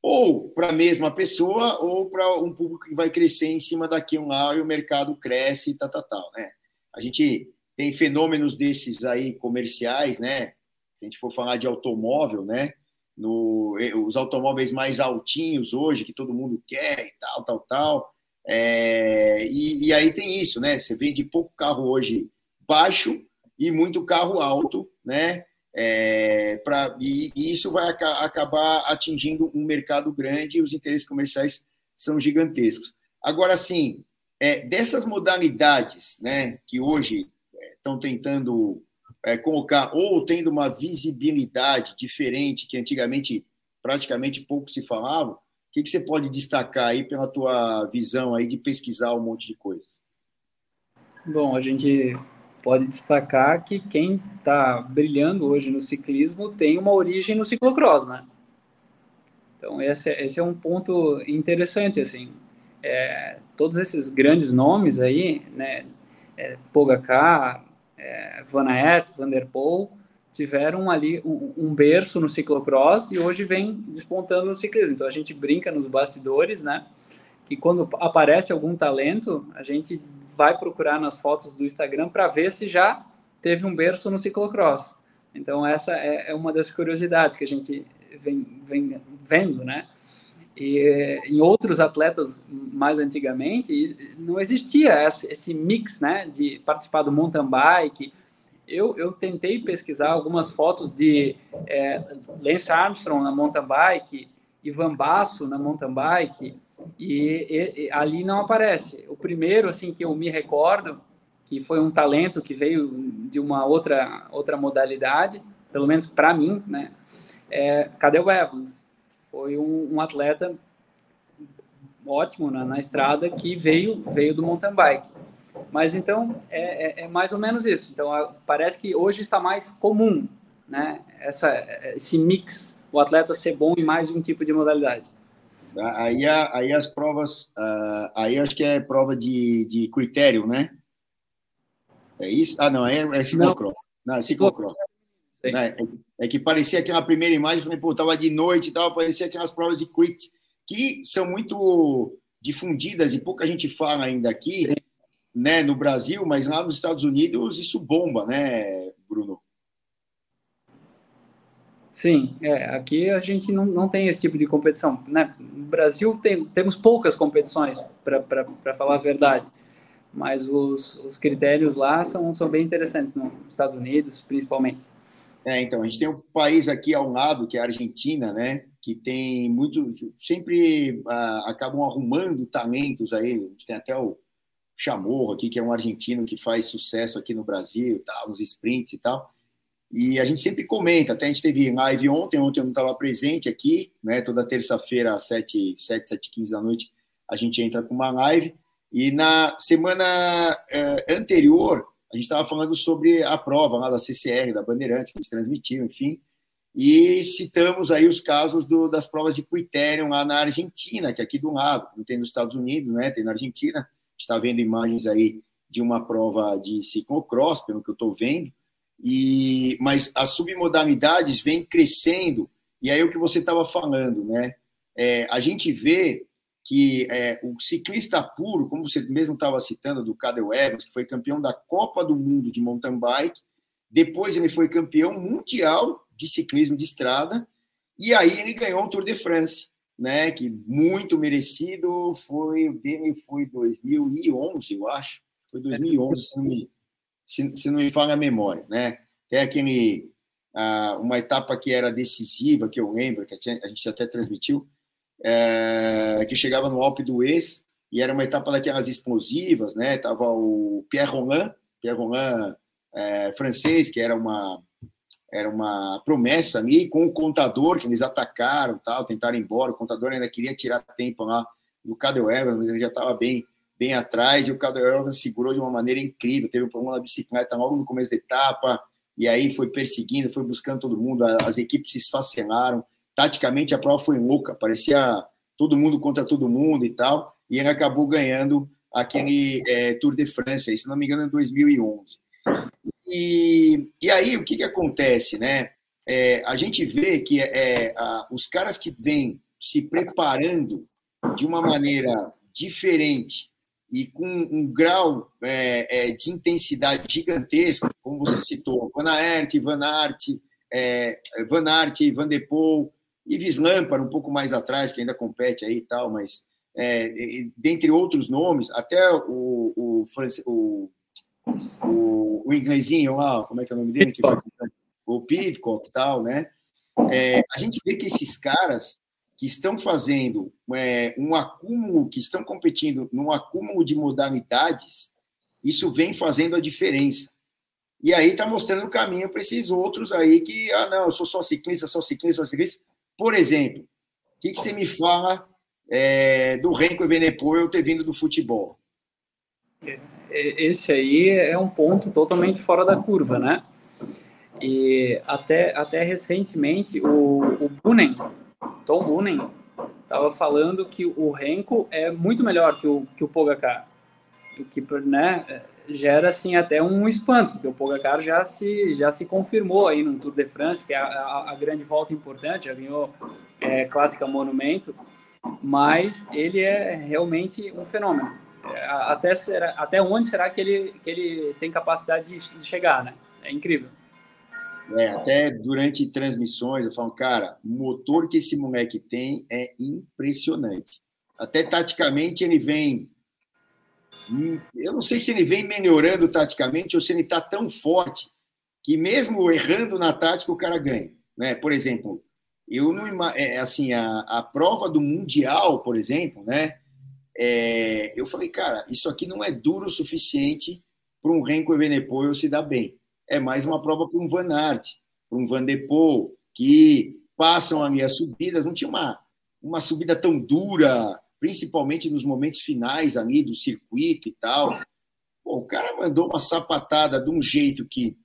Ou para a mesma pessoa, ou para um público que vai crescer em cima daquilo lá e o mercado cresce e tal, tal, tal. Né? A gente tem fenômenos desses aí comerciais, né? Se a gente for falar de automóvel, né? No, os automóveis mais altinhos hoje, que todo mundo quer e tal, tal, tal. É, e, e, aí tem isso, né? Você vende pouco carro hoje baixo e muito carro alto, né? É, pra, e, e isso vai aca acabar atingindo um mercado grande e os interesses comerciais são gigantescos. Agora, sim, é, dessas modalidades né, que hoje estão tentando é, colocar, ou tendo uma visibilidade diferente, que antigamente praticamente pouco se falava, o que, que você pode destacar aí pela tua visão aí de pesquisar um monte de coisas? Bom, a gente pode destacar que quem está brilhando hoje no ciclismo tem uma origem no ciclocross, né? Então esse, é, esse é um ponto interessante, assim. É, todos esses grandes nomes aí, né? É, Pogacar, é, Van Aert, Van der Poel, tiveram ali um, um, berço no ciclocross e hoje vem despontando no ciclismo. Então a gente brinca nos bastidores, né? Que quando aparece algum talento, a gente vai procurar nas fotos do Instagram para ver se já teve um berço no ciclocross. Então essa é, é uma das curiosidades que a gente vem, vem vendo, né? E em outros atletas mais antigamente não existia esse mix, né, de participar do mountain bike. Eu, eu tentei pesquisar algumas fotos de é, Lance Armstrong na mountain bike, Ivan Basso na mountain bike, e, e, e, ali não aparece. O primeiro, assim, que eu me recordo, que foi um talento que veio de uma outra outra modalidade, pelo menos para mim, né, é Cadel Evans foi um, um atleta ótimo na, na, estrada que veio veio do mountain bike. Mas então é, é, é mais ou menos isso. Então parece que hoje está mais comum, né? Essa esse mix, o atleta ser bom em mais um tipo de modalidade. Aí, aí as provas, uh, aí acho que é prova de, de critério, né? É isso? Ah, não, é, é ciclocross. Não, não é ciclocross. Né? É, que parecia que na primeira imagem, falei, pô, tava de noite e tal, parecia aquelas provas de crit, que são muito difundidas e pouca gente fala ainda aqui, Sim. né, no Brasil, mas lá nos Estados Unidos isso bomba, né, Bruno? Sim, é, aqui a gente não, não tem esse tipo de competição. Né? No Brasil tem, temos poucas competições, para falar a verdade, mas os, os critérios lá são, são bem interessantes, nos Estados Unidos, principalmente. É, então, a gente tem um país aqui ao lado, que é a Argentina, né? Que tem muito. Sempre ah, acabam arrumando talentos aí. A gente tem até o Chamorro aqui, que é um argentino que faz sucesso aqui no Brasil, tá, nos sprints e tal. E a gente sempre comenta, até a gente teve live ontem, ontem eu não estava presente aqui, né? Toda terça-feira, às 7, 7, 7 15 da noite, a gente entra com uma live. E na semana eh, anterior, a gente estava falando sobre a prova lá da CCR, da Bandeirante, que eles transmitiam, enfim, e citamos aí os casos do, das provas de critério lá na Argentina, que é aqui do lado, não tem nos Estados Unidos, né? tem na Argentina, está vendo imagens aí de uma prova de ciclocross, pelo que eu estou vendo, e, mas as submodalidades vêm crescendo, e aí o que você estava falando, né? É, a gente vê que é, o ciclista puro, como você mesmo estava citando, do Cadel Evans, que foi campeão da Copa do Mundo de mountain bike, depois ele foi campeão mundial de ciclismo de estrada, e aí ele ganhou o Tour de France, né, que muito merecido, foi dele foi 2011, eu acho, foi 2011, se não me, se, se não me falha a memória, né, até aquele, ah, uma etapa que era decisiva, que eu lembro, que a gente até transmitiu, é, que chegava no Alpe do Ex, e era uma etapa daquelas explosivas, né? Tava o Pierre Roland, Pierre Roland é, francês, que era uma era uma promessa ali, com o contador, que eles atacaram, tal, tentaram ir embora, o contador ainda queria tirar tempo lá do Cadel Evans, mas ele já estava bem, bem atrás, e o Evans segurou de uma maneira incrível, teve um problema na bicicleta logo no começo da etapa, e aí foi perseguindo, foi buscando todo mundo, as equipes se esfacelaram, taticamente a prova foi louca, parecia todo mundo contra todo mundo e tal, e ele acabou ganhando aquele é, Tour de France, se não me engano, em 2011. E, e aí, o que, que acontece, né? É, a gente vê que é, a, os caras que vêm se preparando de uma maneira diferente e com um grau é, é, de intensidade gigantesco, como você citou, Van Aert, Van Aert, é, Van Aert, Van de Poel, Yves Lampard, um pouco mais atrás, que ainda compete aí e tal, mas é, dentre outros nomes, até o, o, o, o, o inglesinho lá, como é que é o nome dele? Foi, o Pitcock e tal, né? É, a gente vê que esses caras que estão fazendo é, um acúmulo, que estão competindo num acúmulo de modalidades, isso vem fazendo a diferença. E aí está mostrando o caminho para esses outros aí que, ah, não, eu sou só ciclista, só ciclista, só ciclista. Por exemplo, o que, que você me fala é, do Renko Evenepoel ter vindo do futebol? É, esse aí é um ponto totalmente fora da curva, né? E até, até recentemente, o, o Bunen, Tom Bunen, estava falando que o Renko é muito melhor que o, que o Pogacar. O que né, gera assim até um espanto, porque o Pogacar já se, já se confirmou aí no Tour de France, que é a, a, a grande volta importante, já ganhou é, Clássica Monumento, mas ele é realmente um fenômeno. Até, será, até onde será que ele, que ele tem capacidade de, de chegar, né? É incrível. É, até durante transmissões eu falo, cara, o motor que esse moleque tem é impressionante. Até taticamente ele vem. Hum, eu não sei se ele vem melhorando taticamente ou se ele está tão forte que mesmo errando na tática o cara ganha. Né? Por exemplo, eu não é, assim a, a prova do mundial, por exemplo, né? É, eu falei, cara, isso aqui não é duro o suficiente para um Renko Evenepoel se dar bem é mais uma prova para um Van Aert, para um Van de Poel, que passam as subidas. Não tinha uma, uma subida tão dura, principalmente nos momentos finais ali do circuito e tal. O cara mandou uma sapatada de um jeito que,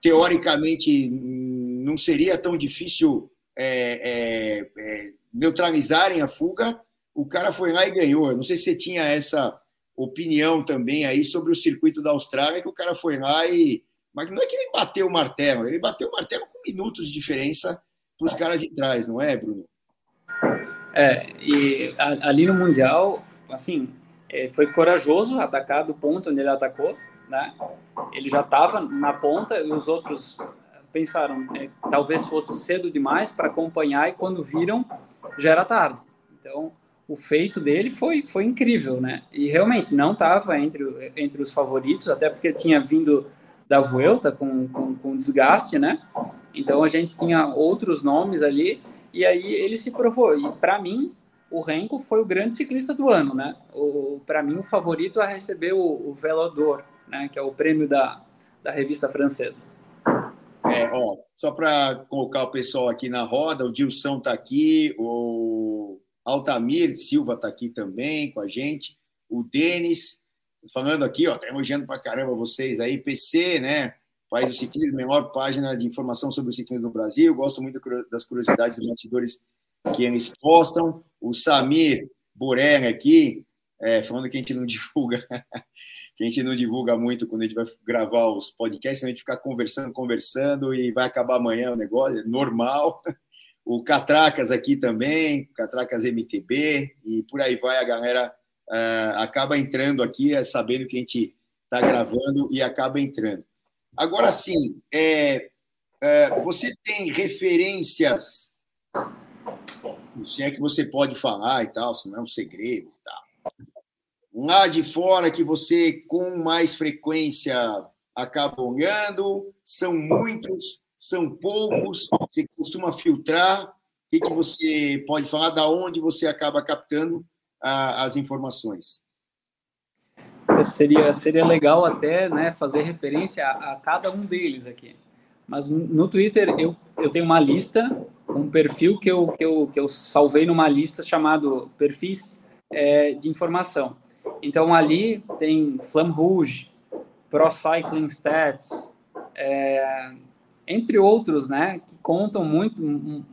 teoricamente, não seria tão difícil é, é, é, neutralizarem a fuga. O cara foi lá e ganhou. Eu não sei se você tinha essa opinião também aí sobre o circuito da Austrália, que o cara foi lá e. Mas não é que ele bateu o martelo, ele bateu o martelo com minutos de diferença para os caras de trás, não é, Bruno? É, e ali no Mundial, assim, é, foi corajoso atacar do ponto onde ele atacou, né? Ele já estava na ponta e os outros pensaram, é, talvez fosse cedo demais para acompanhar e quando viram já era tarde. Então, o feito dele foi, foi incrível, né? E realmente não estava entre, entre os favoritos, até porque tinha vindo da Vuelta com, com, com, desgaste, né? Então a gente tinha outros nomes ali e aí ele se provou. E para mim, o Renko foi o grande ciclista do ano, né? Para mim, o favorito a receber o, o Velodor, né? Que é o prêmio da, da revista francesa. É, ó, só para colocar o pessoal aqui na roda, o Dilson está aqui, o Altamir Silva está aqui também com a gente. O Denis, falando aqui, ó, tá elogiando para caramba vocês aí. PC, né? País do Ciclismo, melhor página de informação sobre o ciclismo no Brasil. Gosto muito das curiosidades dos bastidores que eles postam. O Samir Borelli aqui, é, falando que a gente não [LAUGHS] divulga, que a gente não divulga muito quando a gente vai gravar os podcasts, a gente fica conversando, conversando e vai acabar amanhã o negócio, é normal o Catracas aqui também, Catracas MTB, e por aí vai, a galera uh, acaba entrando aqui, é, sabendo que a gente está gravando e acaba entrando. Agora sim, é, é, você tem referências, se é que você pode falar e tal, se não é um segredo e tal. Lá de fora que você com mais frequência acaba olhando, são muitos, são poucos, você costuma filtrar? O que, que você pode falar? Da onde você acaba captando a, as informações? Seria, seria legal até né, fazer referência a, a, cada um deles aqui. Mas no Twitter eu, eu tenho uma lista, um perfil que eu, que eu, que eu salvei numa lista chamado Perfis é, de Informação. Então ali tem Flam Rouge, Pro Cycling Stats, é, entre outros, né, que contam muito,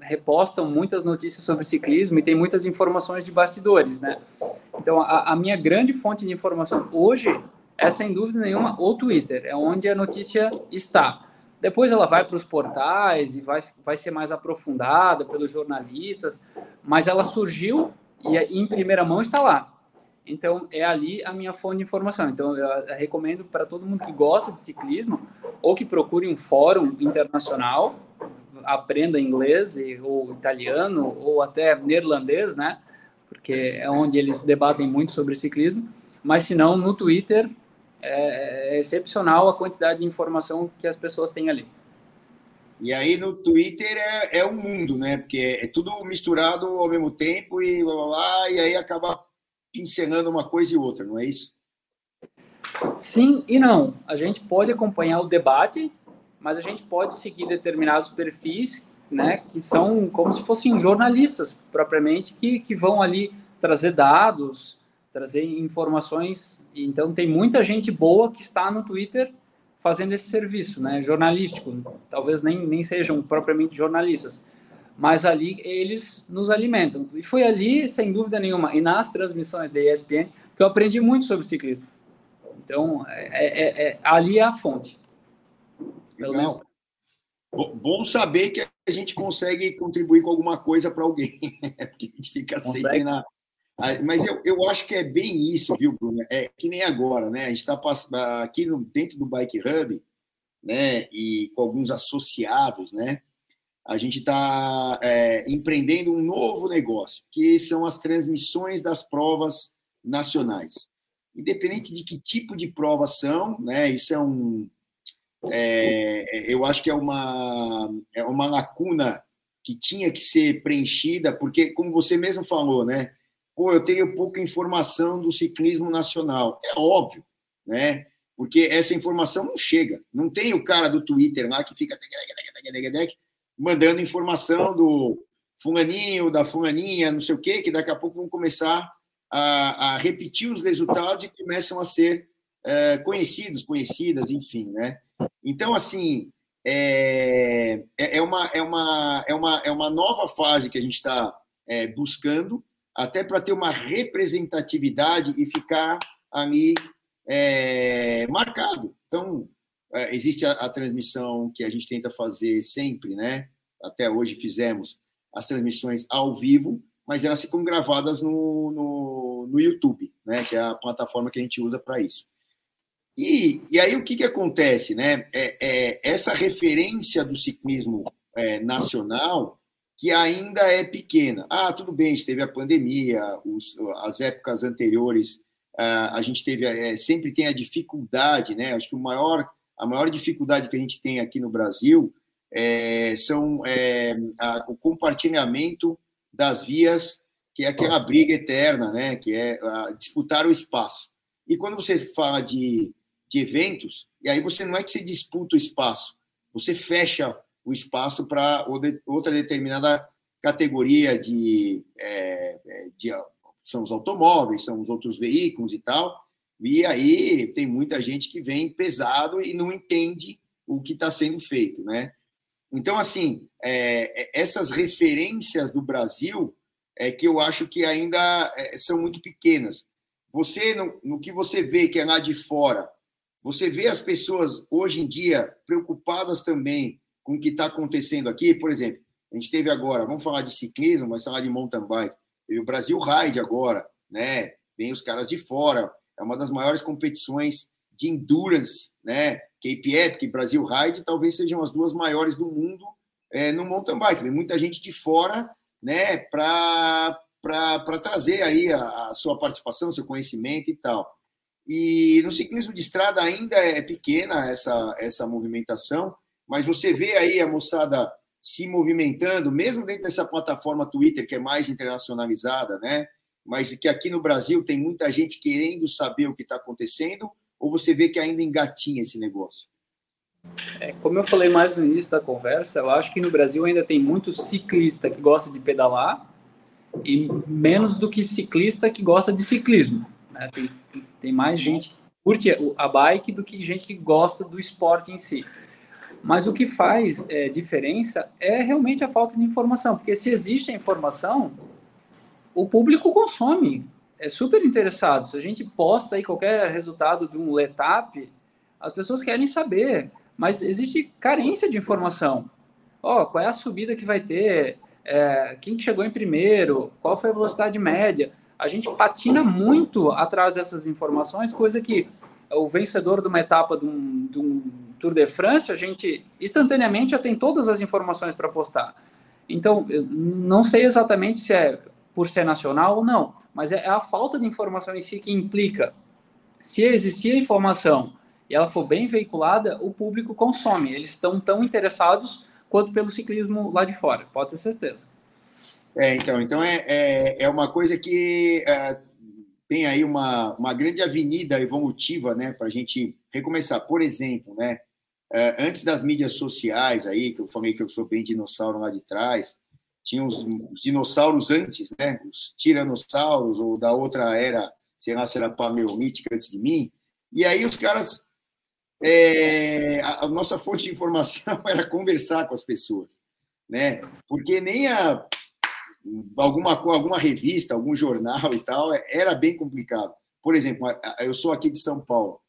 repostam muitas notícias sobre ciclismo e tem muitas informações de bastidores, né? Então, a, a minha grande fonte de informação hoje é, sem dúvida nenhuma, o Twitter, é onde a notícia está. Depois ela vai para os portais e vai, vai ser mais aprofundada pelos jornalistas, mas ela surgiu e em primeira mão está lá. Então, é ali a minha fonte de informação. Então, eu recomendo para todo mundo que gosta de ciclismo ou que procure um fórum internacional, aprenda inglês ou italiano ou até neerlandês, né? Porque é onde eles debatem muito sobre ciclismo. Mas, se não, no Twitter é, é excepcional a quantidade de informação que as pessoas têm ali. E aí no Twitter é, é o mundo, né? Porque é, tudo misturado ao mesmo tempo e blá, blá, blá, e aí acaba pincelando uma coisa e outra, não é isso? Sim e não. A gente pode acompanhar o debate, mas a gente pode seguir determinados perfis, né, que são como se fossem jornalistas propriamente, que, que vão ali trazer dados, trazer informações. Então tem muita gente boa que está no Twitter fazendo esse serviço, né, jornalístico. Talvez nem, nem sejam propriamente jornalistas, mas ali eles nos alimentam. E foi ali, sem dúvida nenhuma, e nas transmissões da ESPN, que eu aprendi muito sobre ciclismo. Então, é, é, é ali é a fonte. Legal. Bom saber que a gente consegue contribuir com alguma coisa para alguém, [LAUGHS] porque a gente fica consegue. sempre na. Mas eu, eu acho que é bem isso, viu, Bruno? É que nem agora, né? A gente está aqui no, dentro do Bike Hub, né? E com alguns associados, né? A gente está é, empreendendo um novo negócio, que são as transmissões das provas nacionais. Independente de que tipo de provas são, né, isso é um. É, eu acho que é uma, é uma lacuna que tinha que ser preenchida, porque, como você mesmo falou, né? Pô, eu tenho pouca informação do ciclismo nacional. É óbvio, né? Porque essa informação não chega. Não tem o cara do Twitter lá que fica mandando informação do fulaninho, da fulaninha, não sei o quê, que daqui a pouco vão começar a, a repetir os resultados e começam a ser é, conhecidos, conhecidas, enfim, né? Então, assim, é, é, é, uma, é, uma, é, uma, é uma nova fase que a gente está é, buscando, até para ter uma representatividade e ficar ali é, marcado. Então, é, existe a, a, transmissão que a gente tenta fazer sempre, né? Até hoje fizemos as transmissões ao vivo, mas elas ficam gravadas no, no, no YouTube, né? Que é a plataforma que a gente usa para isso. E, e aí o que, que acontece, né? É, é essa referência do ciclismo é, nacional que ainda é pequena. Ah, tudo bem, a gente teve a pandemia, os, as épocas anteriores, a gente teve é, sempre tem a dificuldade, né? Acho que o maior a maior dificuldade que a gente tem aqui no Brasil é, são é, a, o compartilhamento das vias, que é aquela briga eterna, né? que é a, disputar o espaço. E quando você fala de, de eventos, e aí você não é que você disputa o espaço, você fecha o espaço para outra determinada categoria de, é, é, de, são os automóveis, são os outros veículos e tal, e aí tem muita gente que vem pesado e não entende o que está sendo feito, né? Então, assim, é, é, essas referências do Brasil é que eu acho que ainda é, são muito pequenas. Você, no, no que você vê que é lá de fora, você vê as pessoas hoje em dia preocupadas também com o que está acontecendo aqui. Por exemplo, a gente teve agora, vamos falar de ciclismo, mas falar de mountain bike. Teve o Brasil Ride agora, né? Vem os caras de fora é uma das maiores competições de endurance, né? Cape Epic, Brasil Ride, talvez sejam as duas maiores do mundo é, no mountain bike. Tem muita gente de fora, né? Para trazer aí a, a sua participação, seu conhecimento e tal. E no ciclismo de estrada ainda é pequena essa, essa movimentação, mas você vê aí a moçada se movimentando, mesmo dentro dessa plataforma Twitter, que é mais internacionalizada, né? Mas que aqui no Brasil tem muita gente querendo saber o que está acontecendo, ou você vê que ainda engatinha esse negócio? É, como eu falei mais no início da conversa, eu acho que no Brasil ainda tem muito ciclista que gosta de pedalar e menos do que ciclista que gosta de ciclismo. Né? Tem, tem mais gente que curte a bike do que gente que gosta do esporte em si. Mas o que faz é, diferença é realmente a falta de informação, porque se existe a informação, o público consome, é super interessado. Se a gente posta aí qualquer resultado de um letap, as pessoas querem saber, mas existe carência de informação. Ó, oh, qual é a subida que vai ter? É, quem chegou em primeiro? Qual foi a velocidade média? a gente patina muito atrás dessas informações, coisa que o vencedor de uma etapa de um, de um Tour de France, a gente instantaneamente já tem todas as informações para postar. Então, não sei exatamente se é por ser nacional ou não, mas é a falta de informação em si que implica. Se existir informação e ela for bem veiculada, o público consome. Eles estão tão interessados quanto pelo ciclismo lá de fora, pode ter certeza. É, então, então é, é, é uma coisa que é, tem aí uma, uma grande avenida evolutiva, né, para a gente recomeçar. Por exemplo, né, é, antes das mídias sociais aí, que eu falei que eu sou bem dinossauro lá de trás, tinha os, os dinossauros antes, né, os tiranossauros, ou da outra era, sei lá se era paleolítica antes de mim, e aí os caras é, a, a, nossa fonte de informação [LAUGHS] era conversar com as pessoas, né? Porque nem a alguma alguma revista, algum jornal e tal era bem complicado. Por exemplo, eu sou aqui de São Paulo.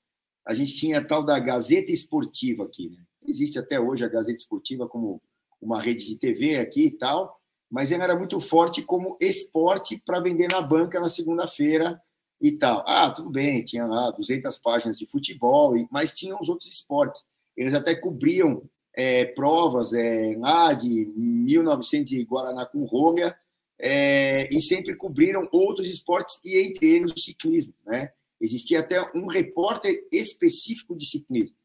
A gente tinha a tal da Gazeta Esportiva aqui, né? Existe até hoje a Gazeta Esportiva como uma rede de TV aqui e tal, mas ela era muito forte como esporte para vender na banca na segunda-feira e tal. Ah, tudo bem, tinha lá 200 páginas de futebol, mas tinham os outros esportes. Eles até cobriam é, provas é, lá de 1900 de Guaraná com Rômia, é, e sempre cobriram outros esportes, e entre eles o ciclismo. Né? Existia até um repórter específico de ciclismo.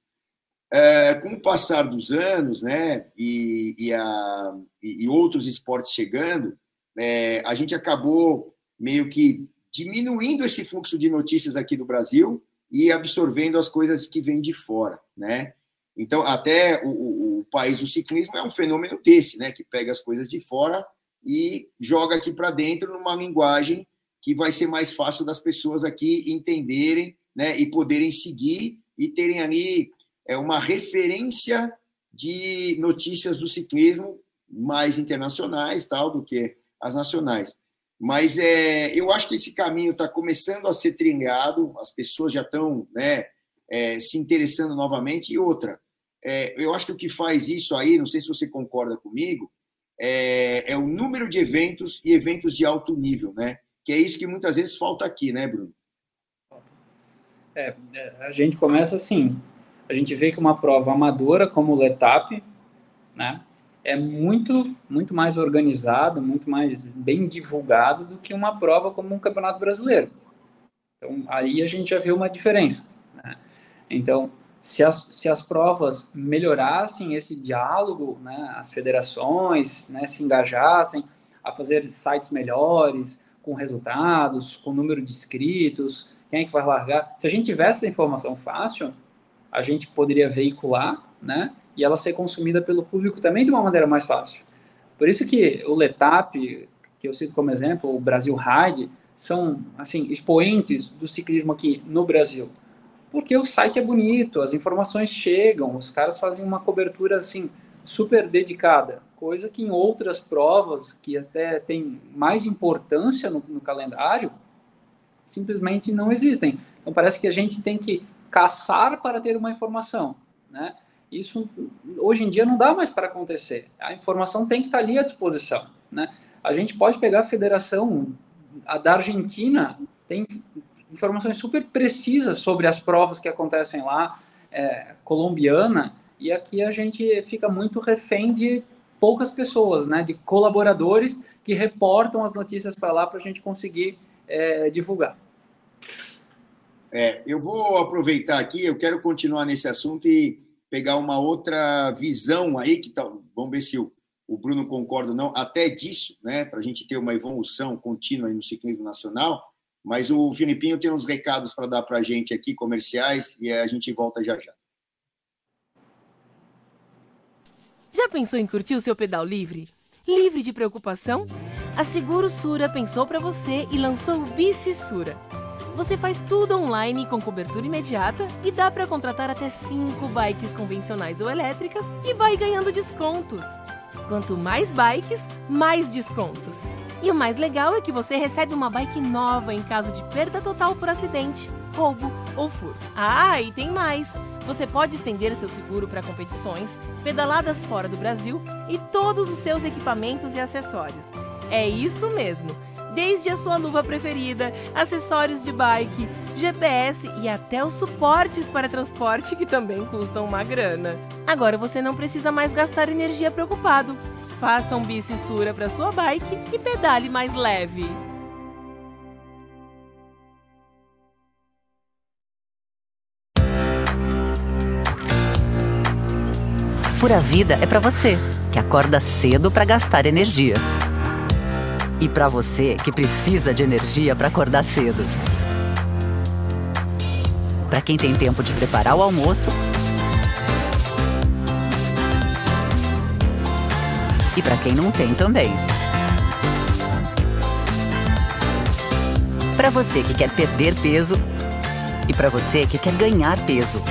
É, com o passar dos anos, né, e, e, a, e, e outros esportes chegando, é, a gente acabou meio que diminuindo esse fluxo de notícias aqui do Brasil e absorvendo as coisas que vêm de fora, né? Então, até o, o, o, país do ciclismo é um fenômeno desse, né? Que pega as coisas de fora e joga aqui para dentro numa linguagem que vai ser mais fácil das pessoas aqui entenderem, né? E poderem seguir e terem ali é, uma referência de notícias do ciclismo mais internacionais, tal, do que as nacionais. Mas é, eu acho que esse caminho está começando a ser trilhado, as pessoas já estão né, é, se interessando novamente. E outra, é, eu acho que o que faz isso aí, não sei se você concorda comigo, é, é, o número de eventos e eventos de alto nível, né? Que é isso que muitas vezes falta aqui, né, Bruno? É, a gente começa assim, a gente vê que uma prova amadora como o Letap, né? é muito, muito mais organizado, muito mais bem divulgado do que uma prova como um campeonato brasileiro. Então, aí a gente já vê uma diferença. Né? Então, se as, se as provas melhorassem esse diálogo, né, as federações né, se engajassem a fazer sites melhores, com resultados, com número de inscritos, quem é que vai largar. Se a gente tivesse essa informação fácil, a gente poderia veicular, né? e ela ser consumida pelo público também de uma maneira mais fácil. Por isso que o Letap, que eu cito como exemplo, o Brasil Ride, são assim expoentes do ciclismo aqui no Brasil. Porque o site é bonito, as informações chegam, os caras fazem uma cobertura assim super dedicada, coisa que em outras provas que até tem mais importância no, no calendário simplesmente não existem. Então parece que a gente tem que caçar para ter uma informação, né? Isso hoje em dia não dá mais para acontecer. A informação tem que estar tá ali à disposição. Né? A gente pode pegar a federação a da Argentina, tem informações super precisas sobre as provas que acontecem lá, é, colombiana, e aqui a gente fica muito refém de poucas pessoas, né, de colaboradores que reportam as notícias para lá para a gente conseguir é, divulgar. É, eu vou aproveitar aqui, eu quero continuar nesse assunto e pegar uma outra visão aí, que tá, vamos ver se o, o Bruno concorda ou não, até disso, né, para a gente ter uma evolução contínua no ciclismo nacional. Mas o Filipinho tem uns recados para dar para a gente aqui, comerciais, e a gente volta já já. Já pensou em curtir o seu pedal livre? Livre de preocupação? A Seguro Sura pensou para você e lançou o Bici Sura você faz tudo online com cobertura imediata e dá para contratar até 5 bikes convencionais ou elétricas e vai ganhando descontos. Quanto mais bikes, mais descontos. E o mais legal é que você recebe uma bike nova em caso de perda total por acidente, roubo ou furto. Ah, e tem mais! Você pode estender seu seguro para competições, pedaladas fora do Brasil e todos os seus equipamentos e acessórios. É isso mesmo! Desde a sua luva preferida, acessórios de bike, GPS e até os suportes para transporte que também custam uma grana. Agora você não precisa mais gastar energia preocupado. Faça um bicissura para sua bike e pedale mais leve. Pura Vida é para você, que acorda cedo para gastar energia. E para você que precisa de energia para acordar cedo. Para quem tem tempo de preparar o almoço. E para quem não tem também. Para você que quer perder peso e para você que quer ganhar peso.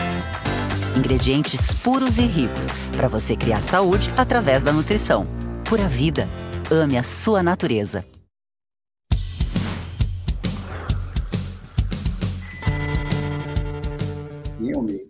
Ingredientes puros e ricos para você criar saúde através da nutrição. Pura vida. Ame a sua natureza. Amigo.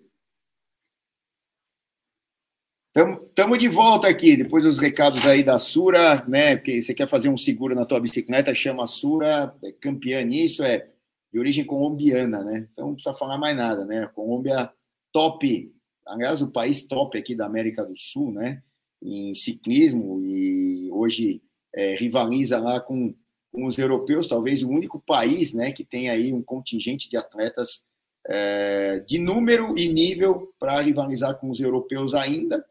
Estamos de volta aqui, depois dos recados aí da Sura, né? Porque você quer fazer um seguro na tua bicicleta, chama a Sura, é campeã nisso, é de origem colombiana, né? Então não precisa falar mais nada, né? Colômbia top aliás, o país top aqui da América do Sul, né, em ciclismo, e hoje é, rivaliza lá com, com, os europeus, talvez o único país né, que tem aí um contingente de atletas é, de número e nível para rivalizar com os europeus ainda,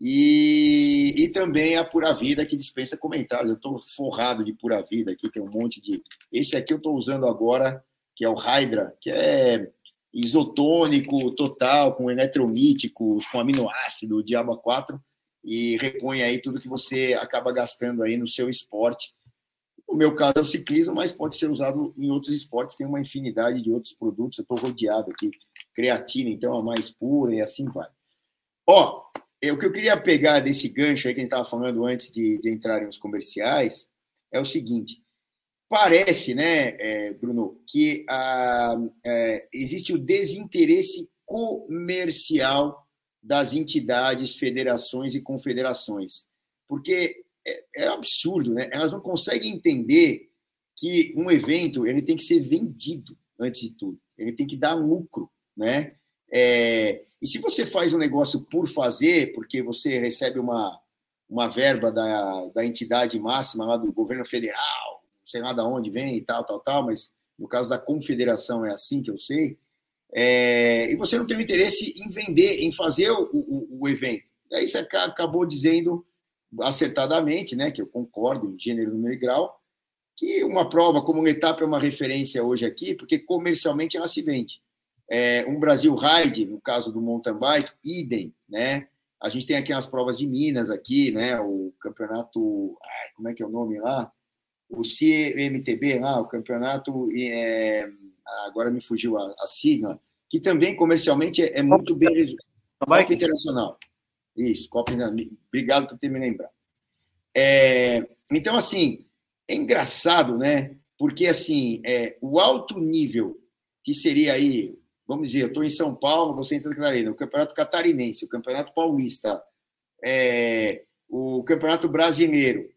e, e também a Pura Vida, que dispensa comentários. Eu estou forrado de Pura Vida aqui, tem um monte de. Esse aqui eu estou usando agora, que é o Hydra, que é isotônico total, com eletrolíticos, com aminoácido, diaba 4, e repõe aí tudo que você acaba gastando aí no seu esporte. No meu caso é o ciclismo, mas pode ser usado em outros esportes, tem uma infinidade de outros produtos, eu estou rodeado aqui, creatina, então, a mais pura e assim vai. Ó, o que eu queria pegar desse gancho aí que a gente estava falando antes de, de entrar os comerciais é o seguinte, Parece, né, é, Bruno, que ah, é, existe o desinteresse comercial das entidades, federações e confederações. Porque é, é, absurdo, né? Elas não conseguem entender que um evento ele tem que ser vendido antes de tudo. Ele tem que dar lucro, né? É, e se você faz um negócio por fazer, porque você recebe uma, uma verba da, da entidade máxima lá do governo federal, sei lá de onde vem e tal, tal, tal, mas no caso da confederação é assim que eu sei, é, e você não tem interesse em vender, em fazer o, o, o evento. E aí você acabou dizendo acertadamente, né, que eu concordo em gênero, número e grau, que uma prova como uma etapa é uma referência hoje aqui, porque comercialmente ela se vende. É, um Brasil Ride, no caso do mountain bike, idem, né? A gente tem aqui as provas de Minas aqui, né? O campeonato, ai, como é que é o nome lá? o CMTB lá, o campeonato, é, agora me fugiu a, a sigla, que também comercialmente é, é muito bem resolvido. Copa Internacional. Isso, Copa Obrigado por ter me lembrado. É, então, assim, é engraçado, né? Porque, assim, é, o alto nível que seria aí, vamos dizer, eu estou em São Paulo, você em Santa Catarina, o Campeonato Catarinense, o Campeonato Paulista, é, o Campeonato Brasileiro,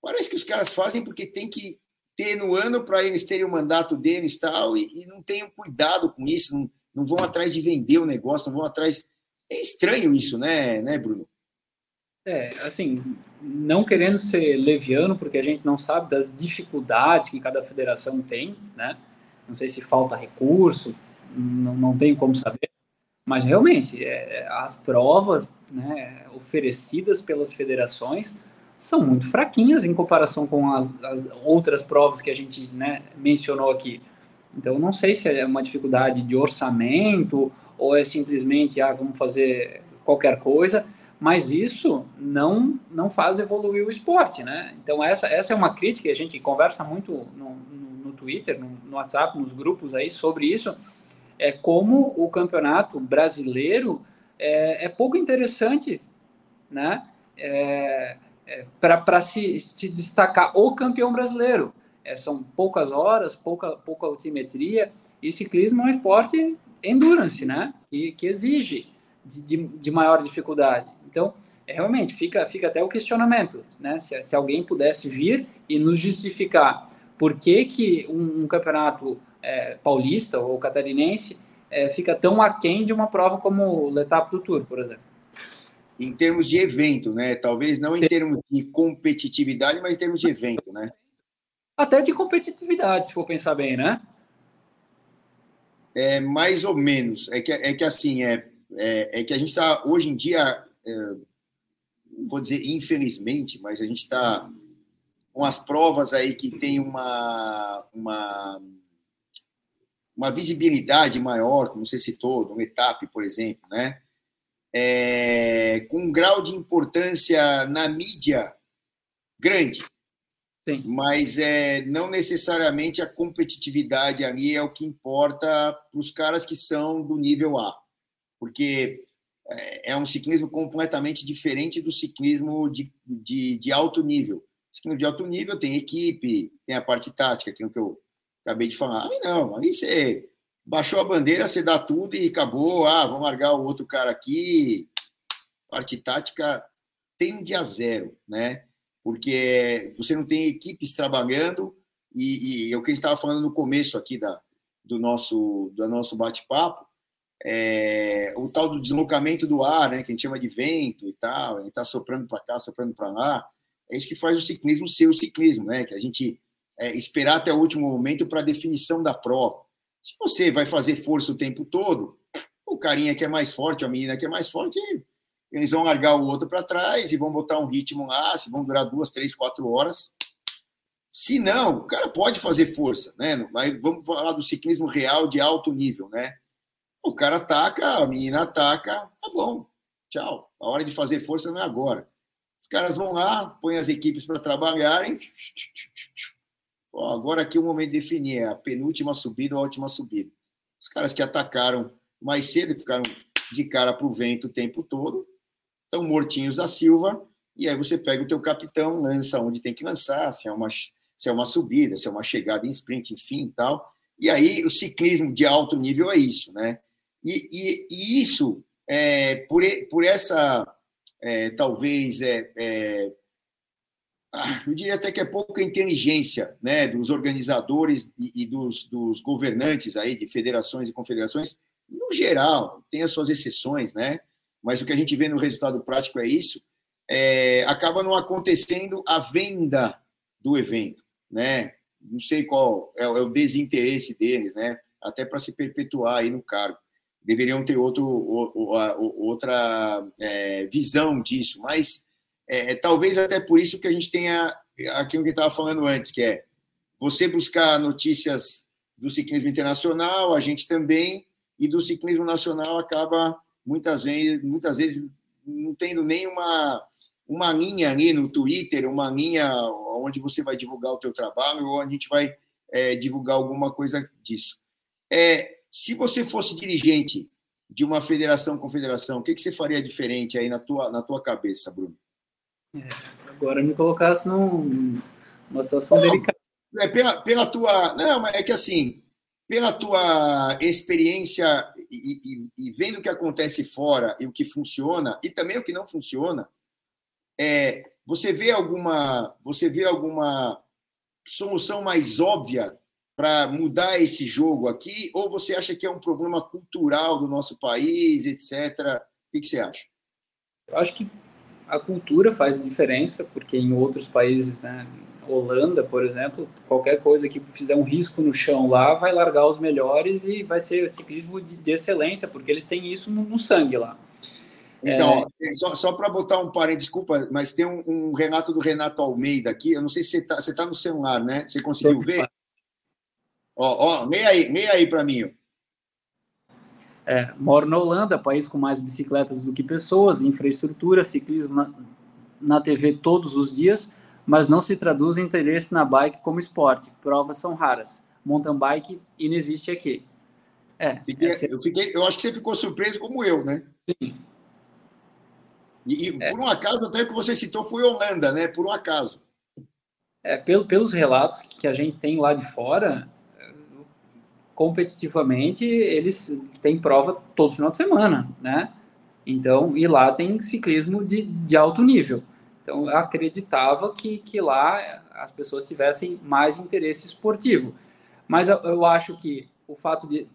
Parece que os caras fazem porque tem que ano para eles terem o mandato deles tal, e, e não tenham cuidado com isso, não, não vão atrás de vender o negócio, não vão atrás. É estranho isso, né, né, Bruno? É, assim, não querendo ser leviano, porque a gente não sabe das dificuldades que cada federação tem, né? Não sei se falta recurso, não, não tenho como saber, mas realmente é, as provas né, oferecidas pelas federações são muito fraquinhas em comparação com as, as outras provas que a gente né, mencionou aqui. Então, não sei se é uma dificuldade de orçamento ou é simplesmente, ah, vamos fazer qualquer coisa, mas isso não não faz evoluir o esporte, né? Então, essa, essa é uma crítica que a gente conversa muito no, no, no Twitter, no, no WhatsApp, nos grupos aí sobre isso, é como o campeonato brasileiro é, é pouco interessante, né? É, para se, se destacar o campeão brasileiro. É, são poucas horas, pouca, pouca altimetria, e ciclismo é um esporte endurance, né? Que, que exige de, de, de maior dificuldade. Então, é, realmente, fica, fica até o questionamento, né? Se, se alguém pudesse vir e nos justificar Por que, que um, um campeonato é, paulista ou catarinense é, fica tão aquém de uma prova como o Letap do Tour, por exemplo? Em termos de evento, né? Talvez não em termos de competitividade, mas em termos de evento, né? Até de competitividade, se for pensar bem, né? É mais ou menos. É que, é que assim, é, é, é que a gente está, hoje em dia, é, vou dizer infelizmente, mas a gente está com as provas aí que tem uma, uma, uma visibilidade maior, como você citou, no etapa, por exemplo, né? É, com um grau de importância na mídia grande. Sim. Mas é, não necessariamente a competitividade ali é o que importa para os caras que são do nível A. Porque é, é um ciclismo completamente diferente do ciclismo de, de, de alto nível. Ciclismo de alto nível tem equipe, tem a parte tática, aquilo que eu acabei de falar. Ali não, ali você baixou a bandeira, você dá tudo e acabou. Ah, vamos largar o outro cara aqui. Parte tática tende a zero, né? Porque você não tem equipes trabalhando e, e é o que a gente estava falando no começo aqui da, do nosso, do nosso bate-papo, é, o tal do deslocamento do ar, né, que a gente chama de vento e tal, ele está soprando para cá, soprando para lá, é isso que faz o ciclismo ser o ciclismo, né, que a gente é, esperar até o último momento para a definição da prova. Se você vai fazer força o tempo todo, o carinha que é mais forte, a menina que é mais forte, eles vão largar o outro para trás e vão botar um ritmo lá, se vão durar duas, três, quatro horas. Se não, o cara pode fazer força, né? Mas vamos falar do ciclismo real de alto nível, né? O cara ataca, a menina ataca, tá bom, tchau. A hora de fazer força não é agora. Os caras vão lá, põem as equipes para trabalharem. Agora aqui o momento de definir é a penúltima subida ou a última subida. Os caras que atacaram mais cedo, ficaram de cara para o vento o tempo todo, estão mortinhos da Silva, e aí você pega o teu capitão, lança onde tem que lançar, se é uma, se é uma subida, se é uma chegada em sprint, enfim, tal. E aí o ciclismo de alto nível é isso, né? E, e, e isso, é, por, por essa, é, talvez, é, é, eu diria até que é pouca inteligência né, dos organizadores e, e dos, dos, governantes aí de federações e confederações, no geral, tem as suas exceções, né? Mas o que a gente vê no resultado prático é isso. É, acaba não acontecendo a venda do evento, né? Não sei qual é, é o desinteresse deles, né? Até para se perpetuar aí no cargo deveriam ter outro, outra é, visão disso, mas é, é, talvez até por isso que a gente tenha aquilo que estava falando antes, que é você buscar notícias do ciclismo internacional, a gente também, e do ciclismo nacional acaba muitas vezes, muitas vezes não tendo nem uma, uma linha ali no Twitter, uma linha onde você vai divulgar o teu trabalho ou a gente vai é, divulgar alguma coisa disso. É, se você fosse dirigente de uma federação confederação, o que, que você faria diferente aí na tua, na tua cabeça, Bruno? É, agora me colocasse num, numa situação Bom, delicada. É, pela, pela tua. Não, mas é que assim, pela tua experiência e, e, e, vendo o que acontece fora e o que funciona, e também o que não funciona, é, você vê alguma. Você vê alguma solução mais óbvia para mudar esse jogo aqui? Ou você acha que é um problema cultural do nosso país, etc? O que, que você acha? Eu acho que a cultura faz diferença, porque em outros países, né, Holanda, por exemplo, qualquer coisa que fizer um risco no chão lá vai largar os melhores e vai ser ciclismo de, de excelência, porque eles têm isso no, no sangue lá. Então, é... só, só para botar um parênteses, desculpa, mas tem um, um, Renato do Renato Almeida aqui. Eu não sei se você está você tá no celular, né? Você conseguiu ver? Ó, ó, meia aí, meia aí para mim. É, moro na Holanda, país com mais bicicletas do que pessoas, infraestrutura, ciclismo na, na TV todos os dias, mas não se traduz em interesse na bike como esporte. Provas são raras. Mountain bike inexiste aqui. É, fiquei, é eu, fiquei, eu acho que você ficou surpreso como eu, né? Sim. E, e é. por um acaso, até que você citou foi Holanda, né? Por um acaso. É, pelo, pelos relatos que a gente tem lá de fora, competitivamente, eles têm prova todo final de semana, né? Então, e lá tem ciclismo de, de alto nível. Então, eu acreditava que, que lá as pessoas tivessem mais interesse esportivo. Mas eu, eu acho que o fato de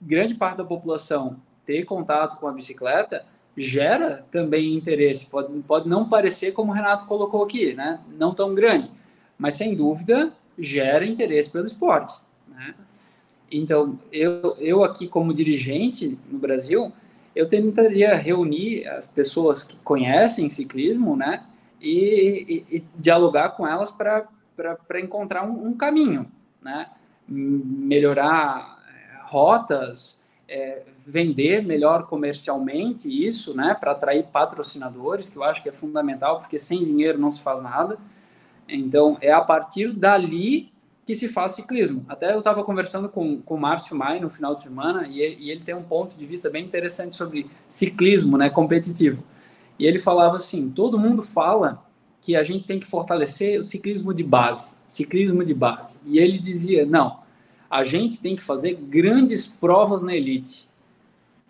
grande parte da população ter contato com a bicicleta gera também interesse. Pode, pode não parecer como o Renato colocou aqui, né? Não tão grande, mas sem dúvida gera interesse pelo esporte. Né? Então, eu, eu aqui como dirigente no Brasil, eu tentaria reunir as pessoas que conhecem ciclismo, né? E, e, e dialogar com elas para encontrar um, um, caminho, né? Melhorar eh, rotas, é, vender melhor comercialmente isso, né? Para atrair patrocinadores, que eu acho que é fundamental, porque sem dinheiro não se faz nada. Então, é a partir dali que se faz ciclismo. Até eu estava conversando com, com o Márcio Mai no final de semana e e ele, tem um ponto de vista bem interessante sobre ciclismo né, competitivo. E ele falava assim: todo mundo fala que a gente tem que fortalecer o ciclismo de base, ciclismo de base. E ele dizia: não, a gente tem que fazer grandes provas na elite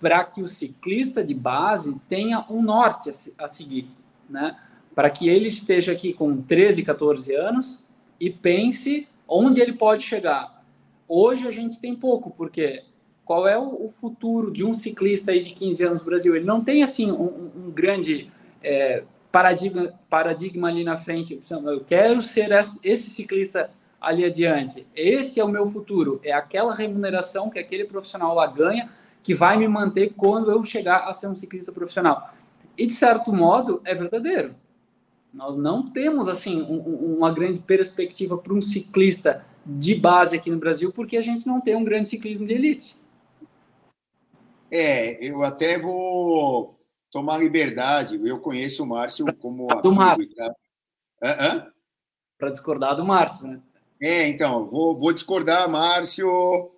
para que o ciclista de base tenha um norte a, a seguir, né? Para que ele esteja aqui com 13, 14 anos e pense onde ele pode chegar. Hoje a gente tem pouco, porque qual é o, futuro de um ciclista aí de 15 anos no Brasil? Ele não tem assim um, um grande é, paradigma, paradigma ali na frente. Eu quero ser esse ciclista ali adiante. Esse é o meu futuro. É aquela remuneração que aquele profissional lá ganha que vai me manter quando eu chegar a ser um ciclista profissional. E de certo modo é verdadeiro. Nós não temos assim um, uma grande perspectiva para um ciclista de base aqui no Brasil, porque a gente não tem um grande ciclismo de elite. É, eu até vou tomar liberdade. Eu conheço o Márcio como do Márcio. Tá? Para discordar do Márcio, né? É, então, vou, vou discordar, Márcio.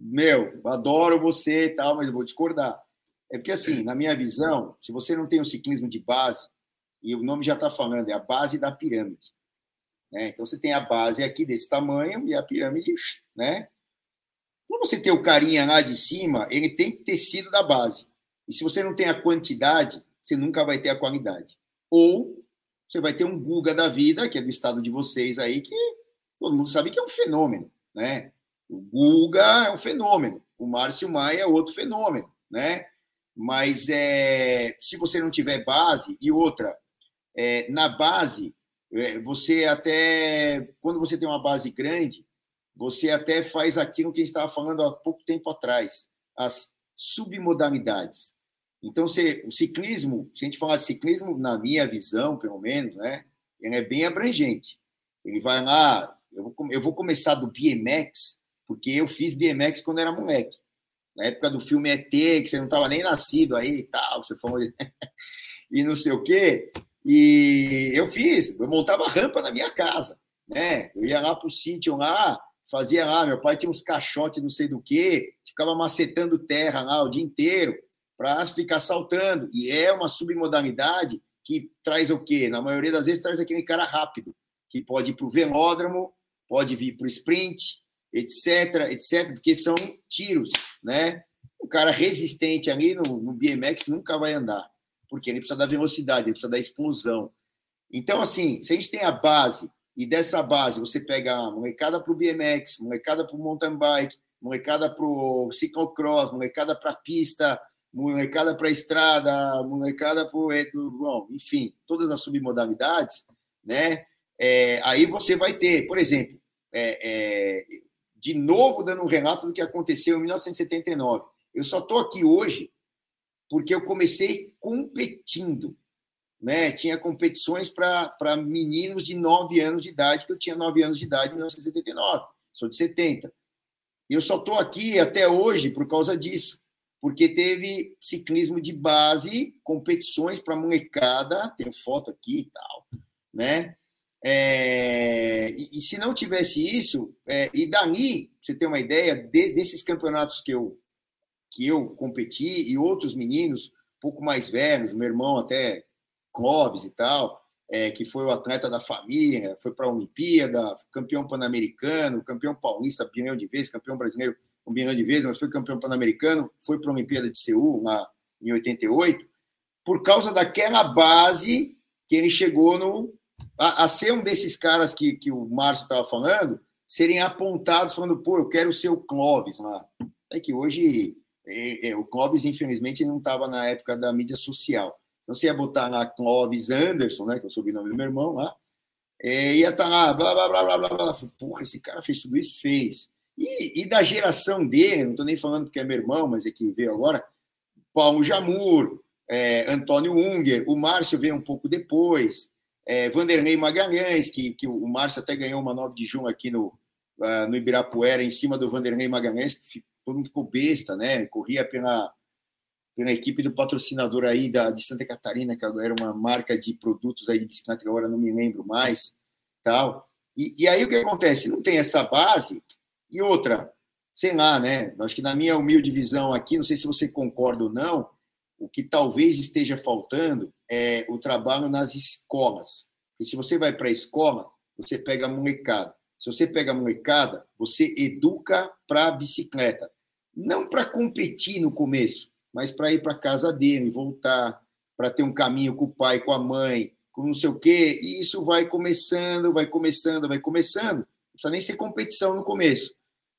Meu, adoro você e tal, mas vou discordar. É porque, assim, na minha visão, se você não tem um ciclismo de base, e o nome já está falando, é a base da pirâmide. Né? Então você tem a base aqui desse tamanho e a pirâmide, né? Quando você tem o carinha lá de cima, ele tem sido da base. E se você não tem a quantidade, você nunca vai ter a qualidade. Ou você vai ter um Guga da vida, que é do estado de vocês aí, que todo mundo sabe que é um fenômeno, né? O Guga é um fenômeno, o Márcio Maia é outro fenômeno, né? Mas é, se você não tiver base, e outra, é, na base, é, você até, quando você tem uma base grande, você até faz aquilo que a gente estava falando há pouco tempo atrás, as submodalidades. Então, você, o ciclismo, se a gente falar de ciclismo, na minha visão, pelo menos, né, ele é bem abrangente. Ele vai lá, eu vou, eu vou começar do BMX, porque eu fiz BMX quando era moleque. Na época do filme ET, que você não estava nem nascido aí e tal, você falou, [LAUGHS] e não sei o quê. E eu fiz, eu montava rampa na minha casa, né? Eu ia lá para o sítio lá, fazia lá, meu pai tinha uns caixotes não sei do que, ficava macetando terra lá o dia inteiro para ficar saltando. E é uma submodalidade que traz o quê? Na maioria das vezes traz aquele cara rápido, que pode ir para o velódromo, pode vir para o sprint, etc, etc, porque são tiros, né? O cara resistente ali no, no BMX nunca vai andar porque ele precisa da velocidade, ele precisa da explosão. Então, assim, se a gente tem a base, e dessa base você pega a molecada para o BMX, molecada para o mountain bike, molecada para o ciclocross, molecada para pista, molecada para estrada, molecada para. Bom, enfim, todas as submodalidades, né? É, aí você vai ter, por exemplo, é, é, de novo dando um relato do que aconteceu em 1979. Eu só estou aqui hoje porque eu comecei competindo. Né? Tinha competições para meninos de 9 anos de idade, que eu tinha 9 anos de idade em 1979, sou de 70. E eu só estou aqui até hoje por causa disso, porque teve ciclismo de base, competições para molecada, tem foto aqui e tal, né? É, e, e, se não tivesse isso, é, e dali, você ter uma ideia de, desses campeonatos que eu que eu competi e outros meninos um pouco mais velhos, meu irmão até Clóvis e tal, é, que foi o atleta da família, foi para a Olimpíada, campeão pan-americano, campeão paulista, bilhão de vezes, campeão brasileiro um bilhão de vezes, mas foi campeão pan-americano, foi para a Olimpíada de Seul, lá em 88, por causa daquela base que ele chegou no, a, a ser um desses caras que, que o Márcio estava falando, serem apontados falando, pô, eu quero ser o Clóvis lá. É que hoje é, é, o Clóvis, infelizmente, não estava na época da mídia social. Então, você ia botar lá Clóvis Anderson, né, que é o sobrenome do meu irmão lá, ia estar tá lá, blá, blá, blá, blá, blá, blá. Porra, esse cara fez tudo isso? Fez. E, e da geração dele, não estou nem falando porque é meu irmão, mas é que veio agora, Paulo Jamur, é, Antônio Unger, o Márcio veio um pouco depois, é, Vanderlei Magalhães, que, que o Márcio até ganhou uma 9 de junho aqui no, uh, no Ibirapuera, em cima do Vanderlei Magalhães, que todo mundo ficou besta, né? Corria pela, pela equipe do patrocinador aí da, de Santa Catarina, que era uma marca de produtos aí de bicicleta, agora não me lembro mais, tal. E, e aí o que acontece? Não tem essa base, e outra, sei lá, né? Acho que na minha humilde visão aqui, não sei se você concorda ou não, o que talvez esteja faltando é o trabalho nas escolas. E se você vai para a escola, você pega a molecada. Se você pega a molecada, você educa para a bicicleta. Não para competir no começo, mas para ir para casa dele, voltar, para ter um caminho com o pai, com a mãe, com não sei o quê. E isso vai começando, vai começando, vai começando. Não precisa nem ser competição no começo.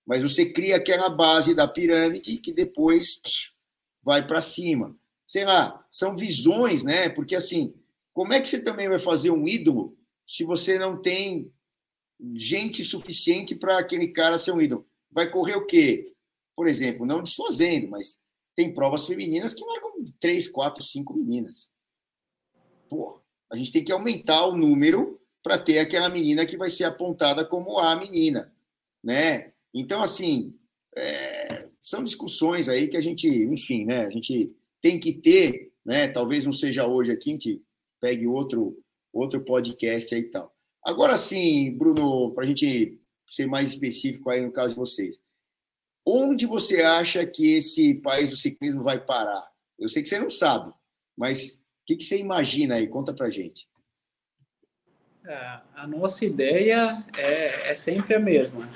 Mas você cria aquela base da pirâmide que depois vai para cima sei lá, são visões, né? Porque assim, como é que você também vai fazer um ídolo se você não tem gente suficiente para aquele cara ser um ídolo? Vai correr o quê? Por exemplo, não desfazendo, mas tem provas femininas que marcam três, quatro, cinco meninas. Pô, a gente tem que aumentar o número para ter aquela menina que vai ser apontada como a menina, né? Então, assim, é, são discussões aí que a gente, enfim, né? A gente tem que ter, né? Talvez não seja hoje aqui, a gente pegue outro, outro podcast aí e tal. Agora sim, Bruno, para a gente ser mais específico aí no caso de vocês, onde você acha que esse país do ciclismo vai parar? Eu sei que você não sabe, mas o que, que você imagina aí? Conta para gente. É, a nossa ideia é, é sempre a mesma,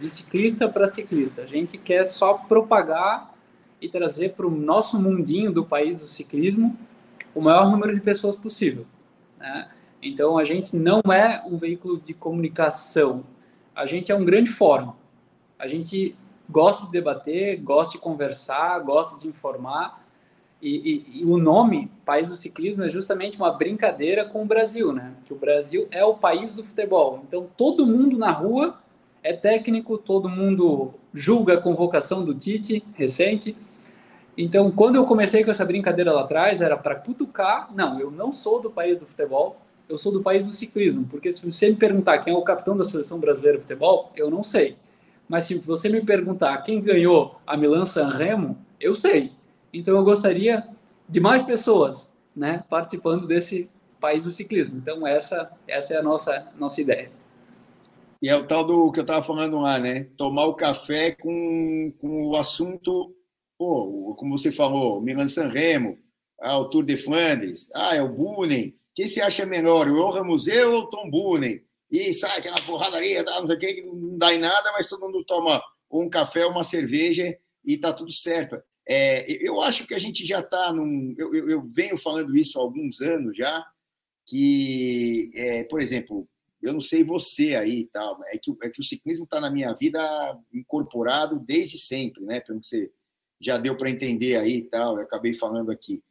de ciclista para ciclista. A gente quer só propagar e trazer para o nosso mundinho do país do ciclismo o maior número de pessoas possível. Né? Então, a gente não é um veículo de comunicação, a gente é um grande fórum. A gente gosta de debater, gosta de conversar, gosta de informar. E, e, e, o nome País do Ciclismo é justamente uma brincadeira com o Brasil, né? Que o Brasil é o país do futebol. Então todo mundo na rua é técnico, todo mundo julga a convocação do Tite recente. Então, quando eu comecei com essa brincadeira lá atrás, era para cutucar. Não, eu não sou do país do futebol, eu sou do país do ciclismo. Porque se você me perguntar quem é o capitão da seleção brasileira de futebol, eu não sei. Mas se você me perguntar quem ganhou a Milan San Remo, eu sei. Então, eu gostaria de mais pessoas né, participando desse país do ciclismo. Então, essa, essa é a nossa, nossa ideia. E é o tal do que eu estava falando lá, né? Tomar o café com, com o assunto Pô, como você falou, Milan San Remo, ah, o Tour de Flandres, ah, é o Bunen. Quem se acha melhor, o Johan Museu ou o Tom Bunen? E sai aquela porradaria, não sei o que, não dá em nada, mas todo mundo toma um café, uma cerveja e tá tudo certo. É, eu acho que a gente já está num. Eu, eu, eu, venho falando isso há alguns anos já, que, é, por exemplo, eu não sei você aí e tal, é que, é que o ciclismo está na minha vida incorporado desde sempre, né? Pelo que você já deu para entender aí e tal, eu acabei falando aqui.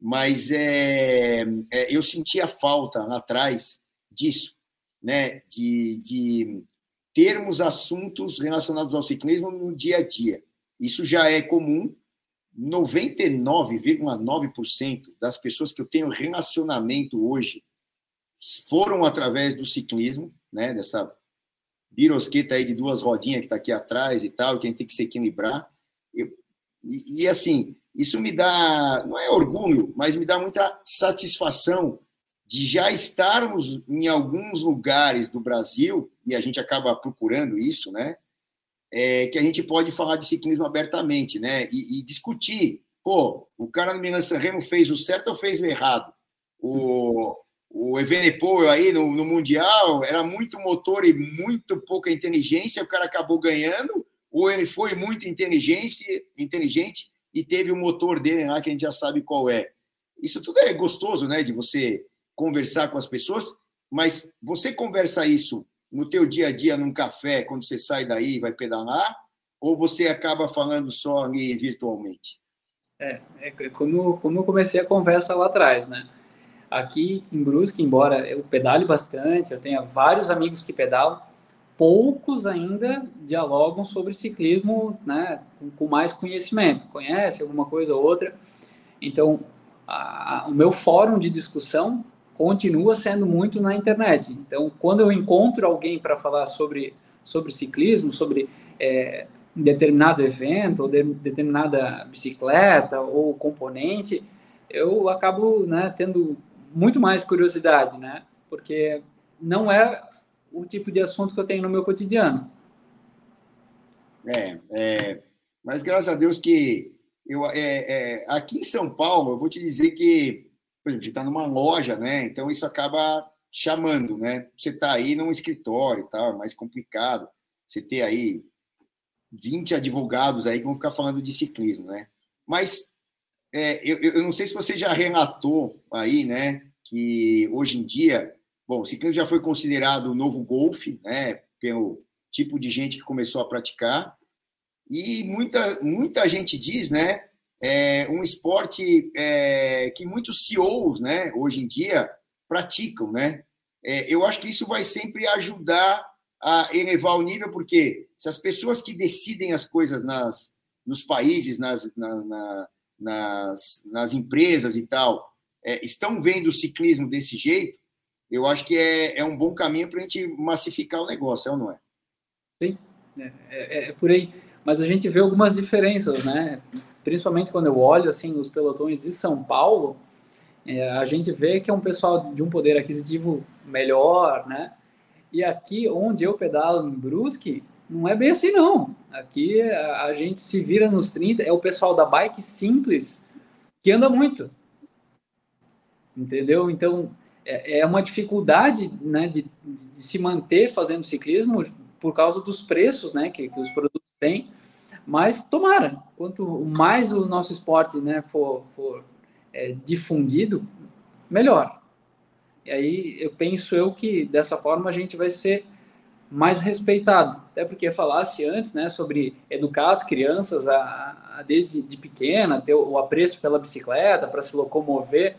Mas é, é, eu sentia falta lá atrás disso, né? De, de termos assuntos relacionados ao ciclismo no dia a dia. Isso já é comum. 99,9% das pessoas que eu tenho relacionamento hoje foram através do ciclismo, né? Dessa birosqueta aí de duas rodinhas que está aqui atrás e tal, que a gente tem que se equilibrar. Eu, e, e, assim, isso me dá, não é orgulho, mas me dá muita satisfação de já estarmos em alguns lugares do Brasil, e a gente acaba procurando isso, né? É, que a gente pode falar de ciclismo abertamente, né? E, e discutir. Pô, o cara no Milan Sanremo fez o certo ou fez o errado? O, o Evenepoel aí no, no Mundial era muito motor e muito pouca inteligência, o cara acabou ganhando, ou ele foi muito inteligente, inteligente e teve o motor dele lá que a gente já sabe qual é. Isso tudo é gostoso, né? De você conversar com as pessoas, mas você conversa isso no teu dia a dia, num café, quando você sai daí e vai pedalar, ou você acaba falando só ali virtualmente? É, é como, como eu comecei a conversa lá atrás, né? Aqui em Brusque, embora eu pedale bastante, eu tenha vários amigos que pedalam, poucos ainda dialogam sobre ciclismo né, com, mais conhecimento. Conhece alguma coisa ou outra. Então, a, o meu fórum de discussão continua sendo muito na internet. Então, quando eu encontro alguém para falar sobre, sobre ciclismo, sobre é, determinado evento, ou de, determinada bicicleta ou componente, eu acabo né, tendo muito mais curiosidade, né? Porque não é o tipo de assunto que eu tenho no meu cotidiano. É, é mas graças a Deus que eu, é, é, aqui em São Paulo, eu vou te dizer que, por exemplo, a gente está numa loja, né? Então isso acaba chamando, né? Você está aí num escritório e tal, é mais complicado. Você ter aí 20 advogados aí que vão ficar falando de ciclismo, né? Mas é, eu, eu não sei se você já relatou aí, né? Que hoje em dia, bom, o ciclismo já foi considerado o novo golfe, né? Pelo tipo de gente que começou a praticar. E muita, muita gente diz, né? É um esporte é, que muitos CEOs, né, hoje em dia, praticam, né? É, eu acho que isso vai sempre ajudar a elevar o nível, porque se as pessoas que decidem as coisas nas, nos países, nas, na, na, nas, nas empresas e tal, é, estão vendo o ciclismo desse jeito, eu acho que é, é um bom caminho para a gente massificar o negócio, é ou não é? Sim, é, é, é por aí mas a gente vê algumas diferenças, né? Principalmente quando eu olho assim os pelotões de São Paulo, é, a gente vê que é um pessoal de um poder aquisitivo melhor, né? E aqui onde eu pedalo em Brusque, não é bem assim não. Aqui a, gente se vira nos 30, é o pessoal da bike simples que anda muito. Entendeu? Então, é, é uma dificuldade né, de, de, se manter fazendo ciclismo por causa dos preços né, que, que os produtos tem. Mas tomara, quanto mais o nosso esporte né, for, for é, difundido, melhor. E aí eu penso eu que dessa forma a gente vai ser mais respeitado. Até porque falasse antes né, sobre educar as crianças a, a desde de pequena, ter o, o apreço pela bicicleta, para se locomover.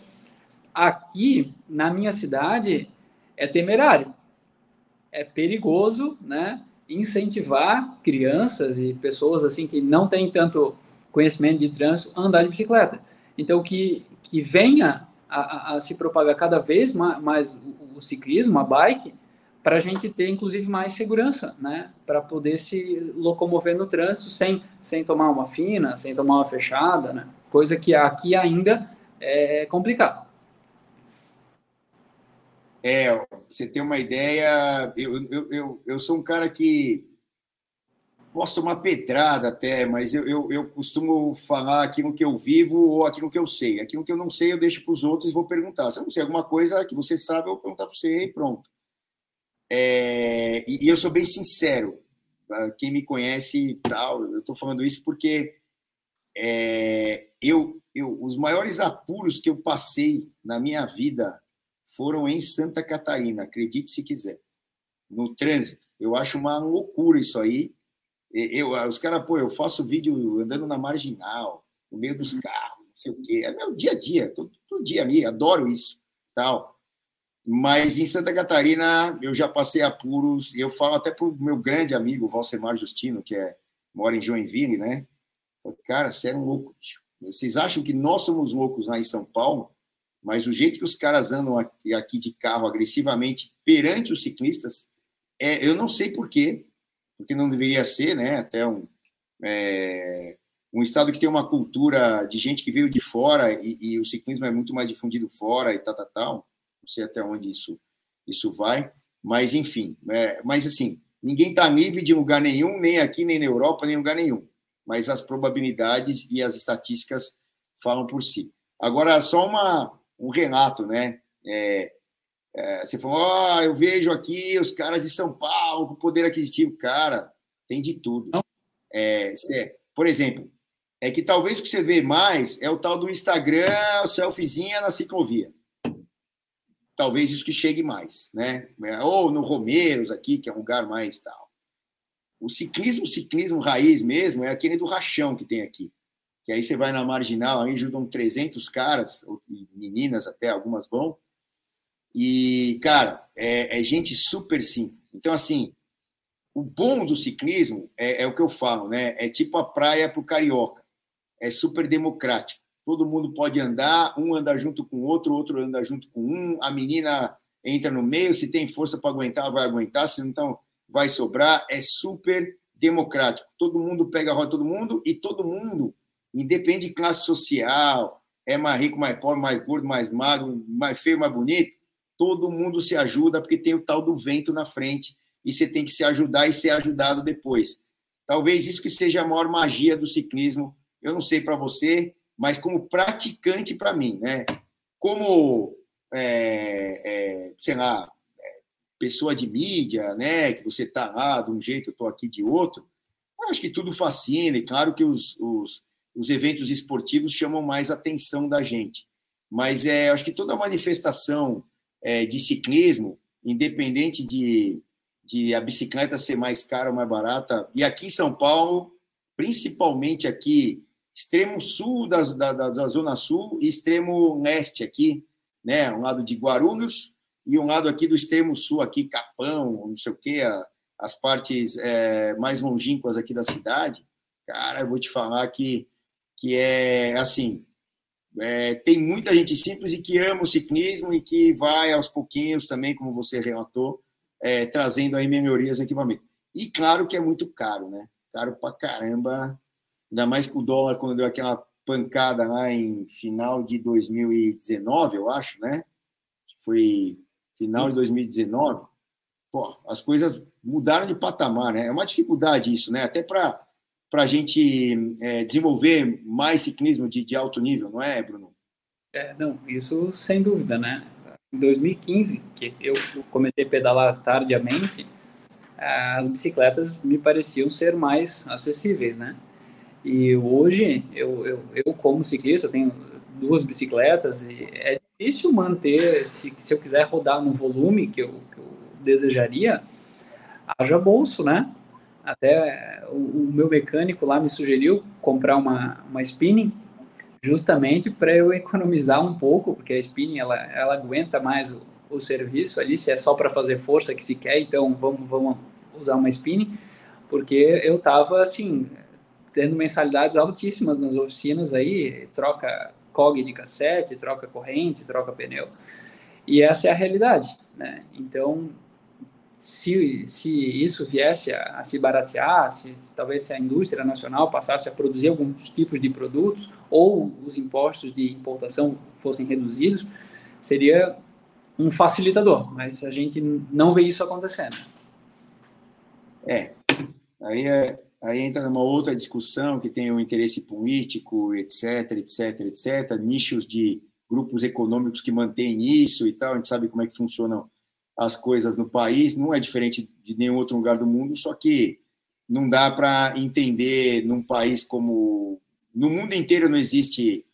Aqui, na minha cidade, é temerário. É perigoso, né? Incentivar crianças e pessoas assim que não têm tanto conhecimento de trânsito a andar de bicicleta. Então, que, que venha a, a, a se propagar cada vez mais, mais o, o, ciclismo, a bike, para a gente ter, inclusive, mais segurança, né? Para poder se locomover no trânsito sem, sem tomar uma fina, sem tomar uma fechada, né? Coisa que aqui ainda é complicado. É, você tem uma ideia. Eu, eu, eu, eu sou um cara que posso tomar pedrada até, mas eu, eu, eu, costumo falar aquilo que eu vivo ou aquilo que eu sei. Aquilo que eu não sei, eu deixo para os outros e vou perguntar. Se eu não sei alguma coisa que você sabe, eu vou perguntar para você e pronto. É, e, e, eu sou bem sincero. Quem me conhece tal, eu estou falando isso porque é, eu, eu, os maiores apuros que eu passei na minha vida foram em Santa Catarina, acredite se quiser, no trânsito. Eu acho uma loucura isso aí. Eu, os caras, pô, eu faço vídeo andando na marginal, no meio dos carros, não sei o quê. É meu dia a dia, todo, todo dia ali, adoro isso, tal. Mas em Santa Catarina eu já passei apuros, eu falo até para o meu grande amigo, Valsemar Justino, que é, mora em Joinville, né? Cara, você é um louco, bicho. Vocês acham que nós somos loucos lá em São Paulo? Mas o jeito que os caras andam aqui de carro agressivamente perante os ciclistas, é, eu não sei por quê, porque não deveria ser, né? Até um, é, um estado que tem uma cultura de gente que veio de fora e, e, o ciclismo é muito mais difundido fora e tal, tal, tal. Não sei até onde isso, isso vai, mas enfim. É, mas assim, ninguém está livre de lugar nenhum, nem aqui, nem na Europa, nem em lugar nenhum. Mas as probabilidades e as estatísticas falam por si. Agora, só uma, um Renato, né? É, é, você falou, oh, eu vejo aqui os caras de São Paulo com poder aquisitivo. Cara, tem de tudo. É, cê, por exemplo, é que talvez o que você vê mais é o tal do Instagram, selfiezinha na ciclovia. talvez isso que chegue mais, né? Ou no Romeiros aqui, que é um lugar mais tal. O ciclismo, ciclismo raiz mesmo, é aquele do rachão que tem aqui. Que aí você vai na marginal, aí ajudam 300 caras, meninas até, algumas vão. E, cara, é, é gente super simples. Então, assim, o bom do ciclismo é, é o que eu falo, né? É tipo a praia para o carioca. É super democrático todo mundo pode andar, um anda junto com o outro, outro anda junto com um, a menina entra no meio, se tem força para aguentar, vai aguentar, se não então vai sobrar, é super democrático. Todo mundo pega a roda todo mundo e todo mundo, independe de classe social, é mais rico, mais pobre, mais gordo, mais magro, mais feio, mais bonito, todo mundo se ajuda porque tem o tal do vento na frente e você tem que se ajudar e ser ajudado depois. Talvez isso que seja a maior magia do ciclismo. Eu não sei para você, mas como praticante para mim, né? Como, é, é, sei lá, é, pessoa de mídia, né? Que você está lá de um jeito, eu estou aqui de outro. Acho que tudo fascina, e claro que os, os, os eventos esportivos chamam mais atenção da gente. Mas é, acho que toda manifestação é, de ciclismo, independente de, de a bicicleta ser mais cara ou mais barata, e aqui em São Paulo, principalmente aqui extremo sul da, da, da, Zona Sul e extremo leste aqui, né? Um lado de Guarulhos e um lado aqui do extremo sul, aqui, Capão, não sei o quê, a, as partes é, mais longínquas aqui da cidade. Cara, eu vou te falar que, que é assim. É, tem muita gente simples e que ama o ciclismo e que vai aos pouquinhos também, como você relatou, é, trazendo aí melhorias no equipamento. E claro que é muito caro, né? Caro pra caramba ainda mais com o dólar, quando deu aquela pancada lá em final de 2019, eu acho, né? Foi final de 2019. Pô, as coisas mudaram de patamar, né? É uma dificuldade isso, né? Até para a gente é, desenvolver mais ciclismo de, de alto nível, não é, Bruno? É, não, isso sem dúvida, né? Em 2015, que eu comecei a pedalar tardiamente, as bicicletas me pareciam ser mais acessíveis, né? E hoje, eu, eu, eu como ciclista, eu tenho duas bicicletas e é difícil manter, se, se eu quiser rodar no volume que eu, que eu desejaria, haja bolso, né? Até o, o, meu mecânico lá me sugeriu comprar uma, uma spinning justamente para eu economizar um pouco, porque a spinning ela, ela aguenta mais o, o serviço ali, se é só para fazer força que se quer, então vamos, vamos usar uma spinning, porque eu tava assim, tendo mensalidades altíssimas nas oficinas aí, troca COG de cassete, troca corrente, troca pneu. E essa é a realidade, né? Então, se, se isso viesse a, a se baratear, se, se, talvez se a indústria nacional passasse a produzir alguns tipos de produtos ou os impostos de importação fossem reduzidos, seria um facilitador, mas a gente não vê isso acontecendo. É, aí é, aí entra numa outra discussão que tem o um interesse político, etc, etc, etc, nichos de grupos econômicos que mantêm isso e tal, a gente sabe como é que funcionam as coisas no país, não é diferente de nenhum outro lugar do mundo, só que não dá para entender num país como. No mundo inteiro não existe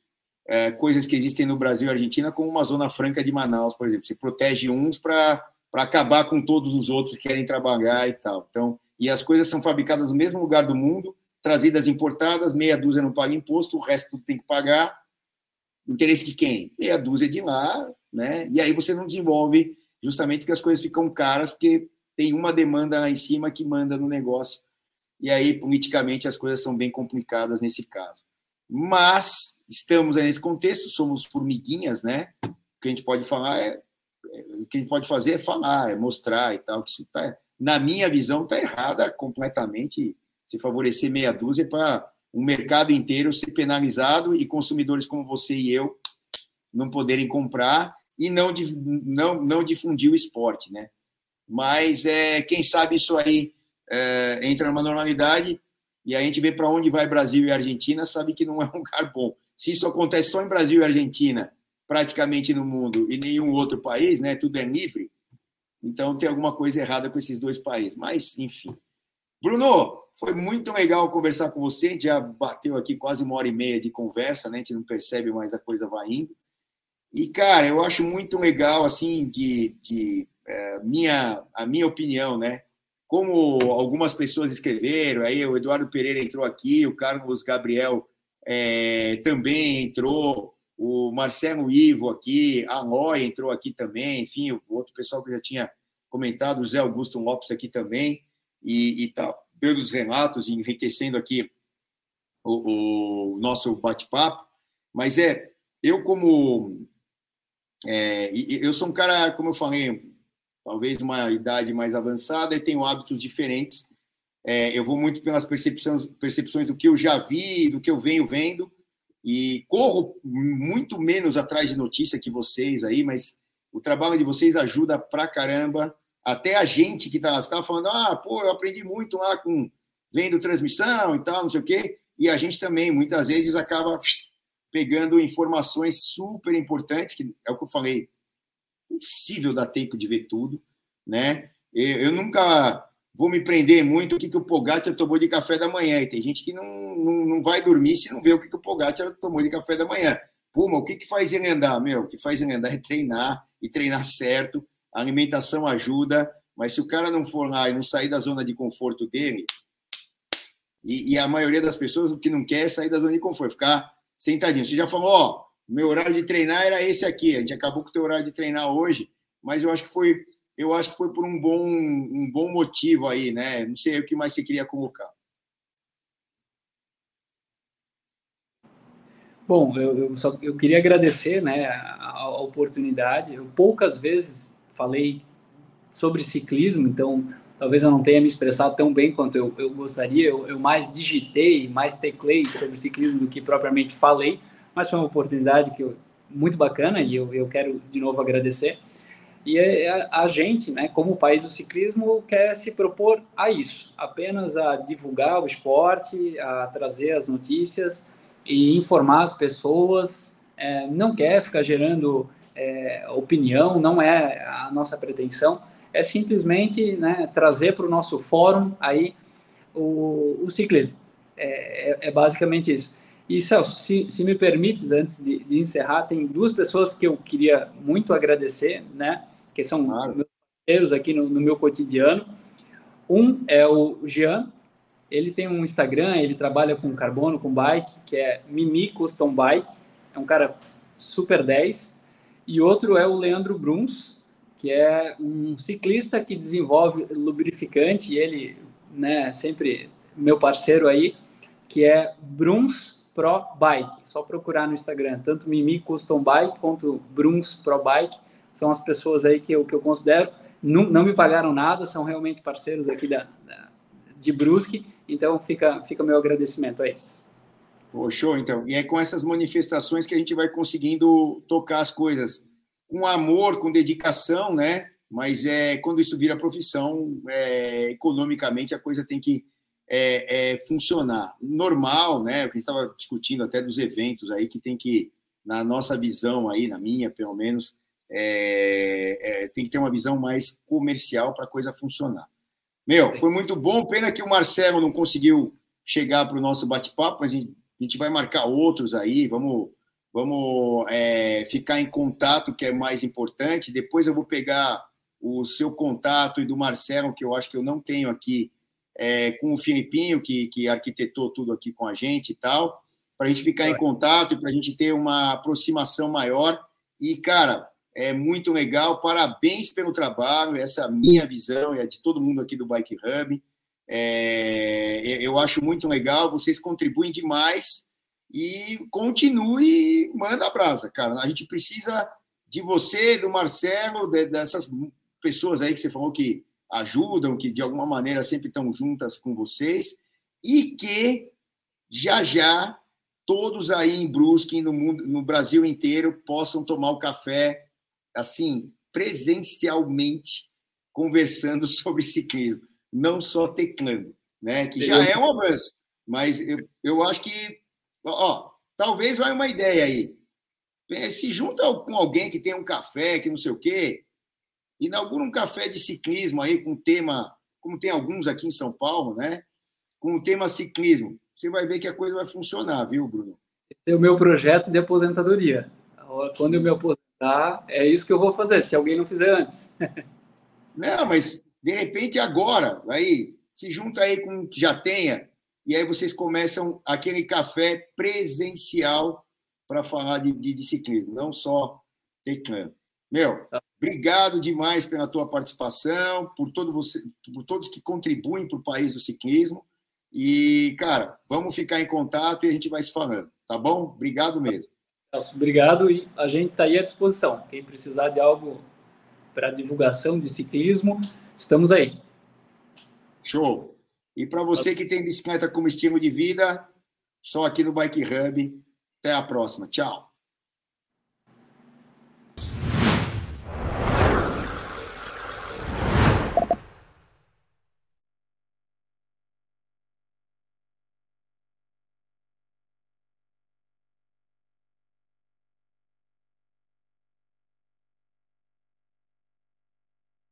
é, coisas que existem no Brasil e Argentina, como uma Zona Franca de Manaus, por exemplo. Você protege uns para acabar com todos os outros que querem trabalhar e tal. Então, e as coisas são fabricadas no mesmo lugar do mundo, trazidas importadas, meia dúzia não paga imposto, o resto tudo tem que pagar. Interesse de quem? Meia dúzia de lá, né? E aí você não desenvolve justamente porque as coisas ficam caras, porque tem uma demanda lá em cima que manda no negócio. E aí, politicamente, as coisas são bem complicadas nesse caso. Mas estamos nesse contexto, somos formiguinhas, né? O que a gente pode falar é, o que a gente pode fazer é falar, é mostrar e tal, que isso tá, na minha visão, está errada completamente se favorecer meia dúzia para um mercado inteiro ser penalizado e consumidores como você e eu não poderem comprar e não, não, não difundir o esporte, né? Mas é, quem sabe isso aí é, entra numa normalidade e a gente vê para onde vai Brasil e Argentina, sabe que não é [LAUGHS] um lugar bom. Se isso acontece só em Brasil e Argentina, praticamente no mundo, e nenhum outro país, né? Tudo é livre então tem alguma coisa errada com esses dois países. Mas, enfim. Bruno, foi muito legal conversar com você. Já bateu aqui quase uma hora e meia de conversa, né? A gente não percebe, mas a coisa vai indo. E, cara, eu acho muito legal, assim, de, de é, minha, a minha opinião, né? Como algumas pessoas escreveram, aí o Eduardo Pereira entrou aqui, o Carlos Gabriel é, também entrou, o Marcelo Ivo aqui, a Loi entrou aqui também, enfim, o outro pessoal que já tinha comentado, o Zé Augusto Lopes aqui também, e, e tá, pelos relatos, enriquecendo aqui o, o nosso bate-papo. Mas é, eu como. É, eu sou um cara, como eu falei, talvez uma idade mais avançada e tenho hábitos diferentes. É, eu vou muito pelas percepções, percepções do que eu já vi, do que eu venho vendo, e corro muito menos atrás de notícia que vocês aí, mas o trabalho de vocês ajuda pra caramba. Até a gente que está tá falando, ah, pô, eu aprendi muito lá com vendo transmissão e tal, não sei o quê. E a gente também, muitas vezes, acaba pegando informações super importantes, que é o que eu falei, impossível dar tempo de ver tudo, né? Eu, nunca vou me prender muito o que, que o Pogacar tomou de café da manhã. E tem gente que não, não, não vai dormir se não vê o que, que o Pogacar tomou de café da manhã. Puma, o que, que faz ele andar? Meu, o que faz ele andar é treinar e treinar certo. A alimentação ajuda, mas se o cara não for lá e não sair da zona de conforto dele, e, e a maioria das pessoas o que não quer é sair da zona de conforto, ficar sentadinho. Você já falou, ó, meu horário de treinar era esse aqui. A gente acabou com o teu horário de treinar hoje, mas eu acho que foi, eu acho que foi por um bom, um bom motivo aí, né? Não sei o que mais você queria colocar. Bom, eu, eu, só eu queria agradecer, né, a, a oportunidade. Eu poucas vezes falei sobre ciclismo, então talvez eu não tenha me expressado tão bem quanto eu, eu gostaria. Eu, eu, mais digitei, mais teclei sobre ciclismo do que propriamente falei, mas foi uma oportunidade que eu, muito bacana e eu, eu quero de novo agradecer. E a, a, gente, né, como país do ciclismo, quer se propor a isso, apenas a divulgar o esporte, a trazer as notícias e informar as pessoas. É, não quer ficar gerando é, opinião, não é a nossa pretensão é simplesmente né, trazer para o nosso fórum aí o, o ciclismo. É, é, é, basicamente isso. E Celso, se, se me permites, antes de, de, encerrar, tem duas pessoas que eu queria muito agradecer, né? Que são claro. meus parceiros aqui no, no meu cotidiano. Um é o Jean, ele tem um Instagram, ele trabalha com carbono, com bike, que é Mimi Custom Bike, é um cara super 10. E outro é o Leandro Bruns, que é um ciclista que desenvolve lubrificante, e ele, né, sempre meu parceiro aí, que é Bruns Pro Bike. Só procurar no Instagram, tanto Mimi Custom Bike quanto Bruns Pro Bike, são as pessoas aí que eu, que eu considero. Não, não me pagaram nada, são realmente parceiros aqui da, da de Brusque, então fica, fica meu agradecimento a eles. Oh, show, então. E é com essas manifestações que a gente vai conseguindo tocar as coisas com amor, com dedicação, né? Mas é quando isso vira profissão, é, economicamente a coisa tem que é, é, funcionar. Normal, né? O que a gente estava discutindo até dos eventos aí que tem que, na nossa visão aí, na minha pelo menos, é, é, tem que ter uma visão mais comercial para a coisa funcionar. Meu, foi muito bom. Pena que o Marcelo não conseguiu chegar para o nosso bate-papo, mas a gente, a gente vai marcar outros aí. Vamos Vamos é, ficar em contato, que é mais importante. Depois eu vou pegar o seu contato e do Marcelo, que eu acho que eu não tenho aqui, é, com o Filipinho, que, que arquitetou tudo aqui com a gente e tal, para a gente ficar em contato e para a gente ter uma aproximação maior. E, cara, é muito legal. Parabéns pelo trabalho. Essa é a minha visão e a de todo mundo aqui do Bike Hub. É, eu acho muito legal. Vocês contribuem demais e continue, manda a brasa, cara. A gente precisa de você, do Marcelo, de, dessas pessoas aí que você falou que ajudam, que de alguma maneira sempre estão juntas com vocês e que já já todos aí em Brusque, no mundo, no Brasil inteiro, possam tomar o café assim presencialmente conversando [LAUGHS] sobre ciclismo, não só teclando, né? Que já é um avanço, mas eu, eu acho que Ó, talvez vai uma ideia aí. Se junta com alguém que tem um café, que não sei o quê, inaugura um café de ciclismo aí com tema, como tem alguns aqui em São Paulo, né? Com o tema ciclismo. Você vai ver que a coisa vai funcionar, viu, Bruno? Esse é o meu projeto de aposentadoria. Quando eu me aposentar? É isso que eu vou fazer, se alguém não fizer antes. não, mas de repente agora, aí, se junta aí com o que já tenha, e aí vocês começam aquele café presencial para falar de, de, de, ciclismo, não só teclando. Meu, obrigado demais pela tua participação, por, todo você, por todos que contribuem para o país do ciclismo. E, cara, vamos ficar em contato e a gente vai se falando, tá bom? Obrigado mesmo. Obrigado e a gente está aí à disposição. Quem precisar de algo para divulgação de ciclismo, estamos aí. Show! E para você que tem bicicleta como estilo de vida, só aqui no Bike Hub. Até a próxima. Tchau.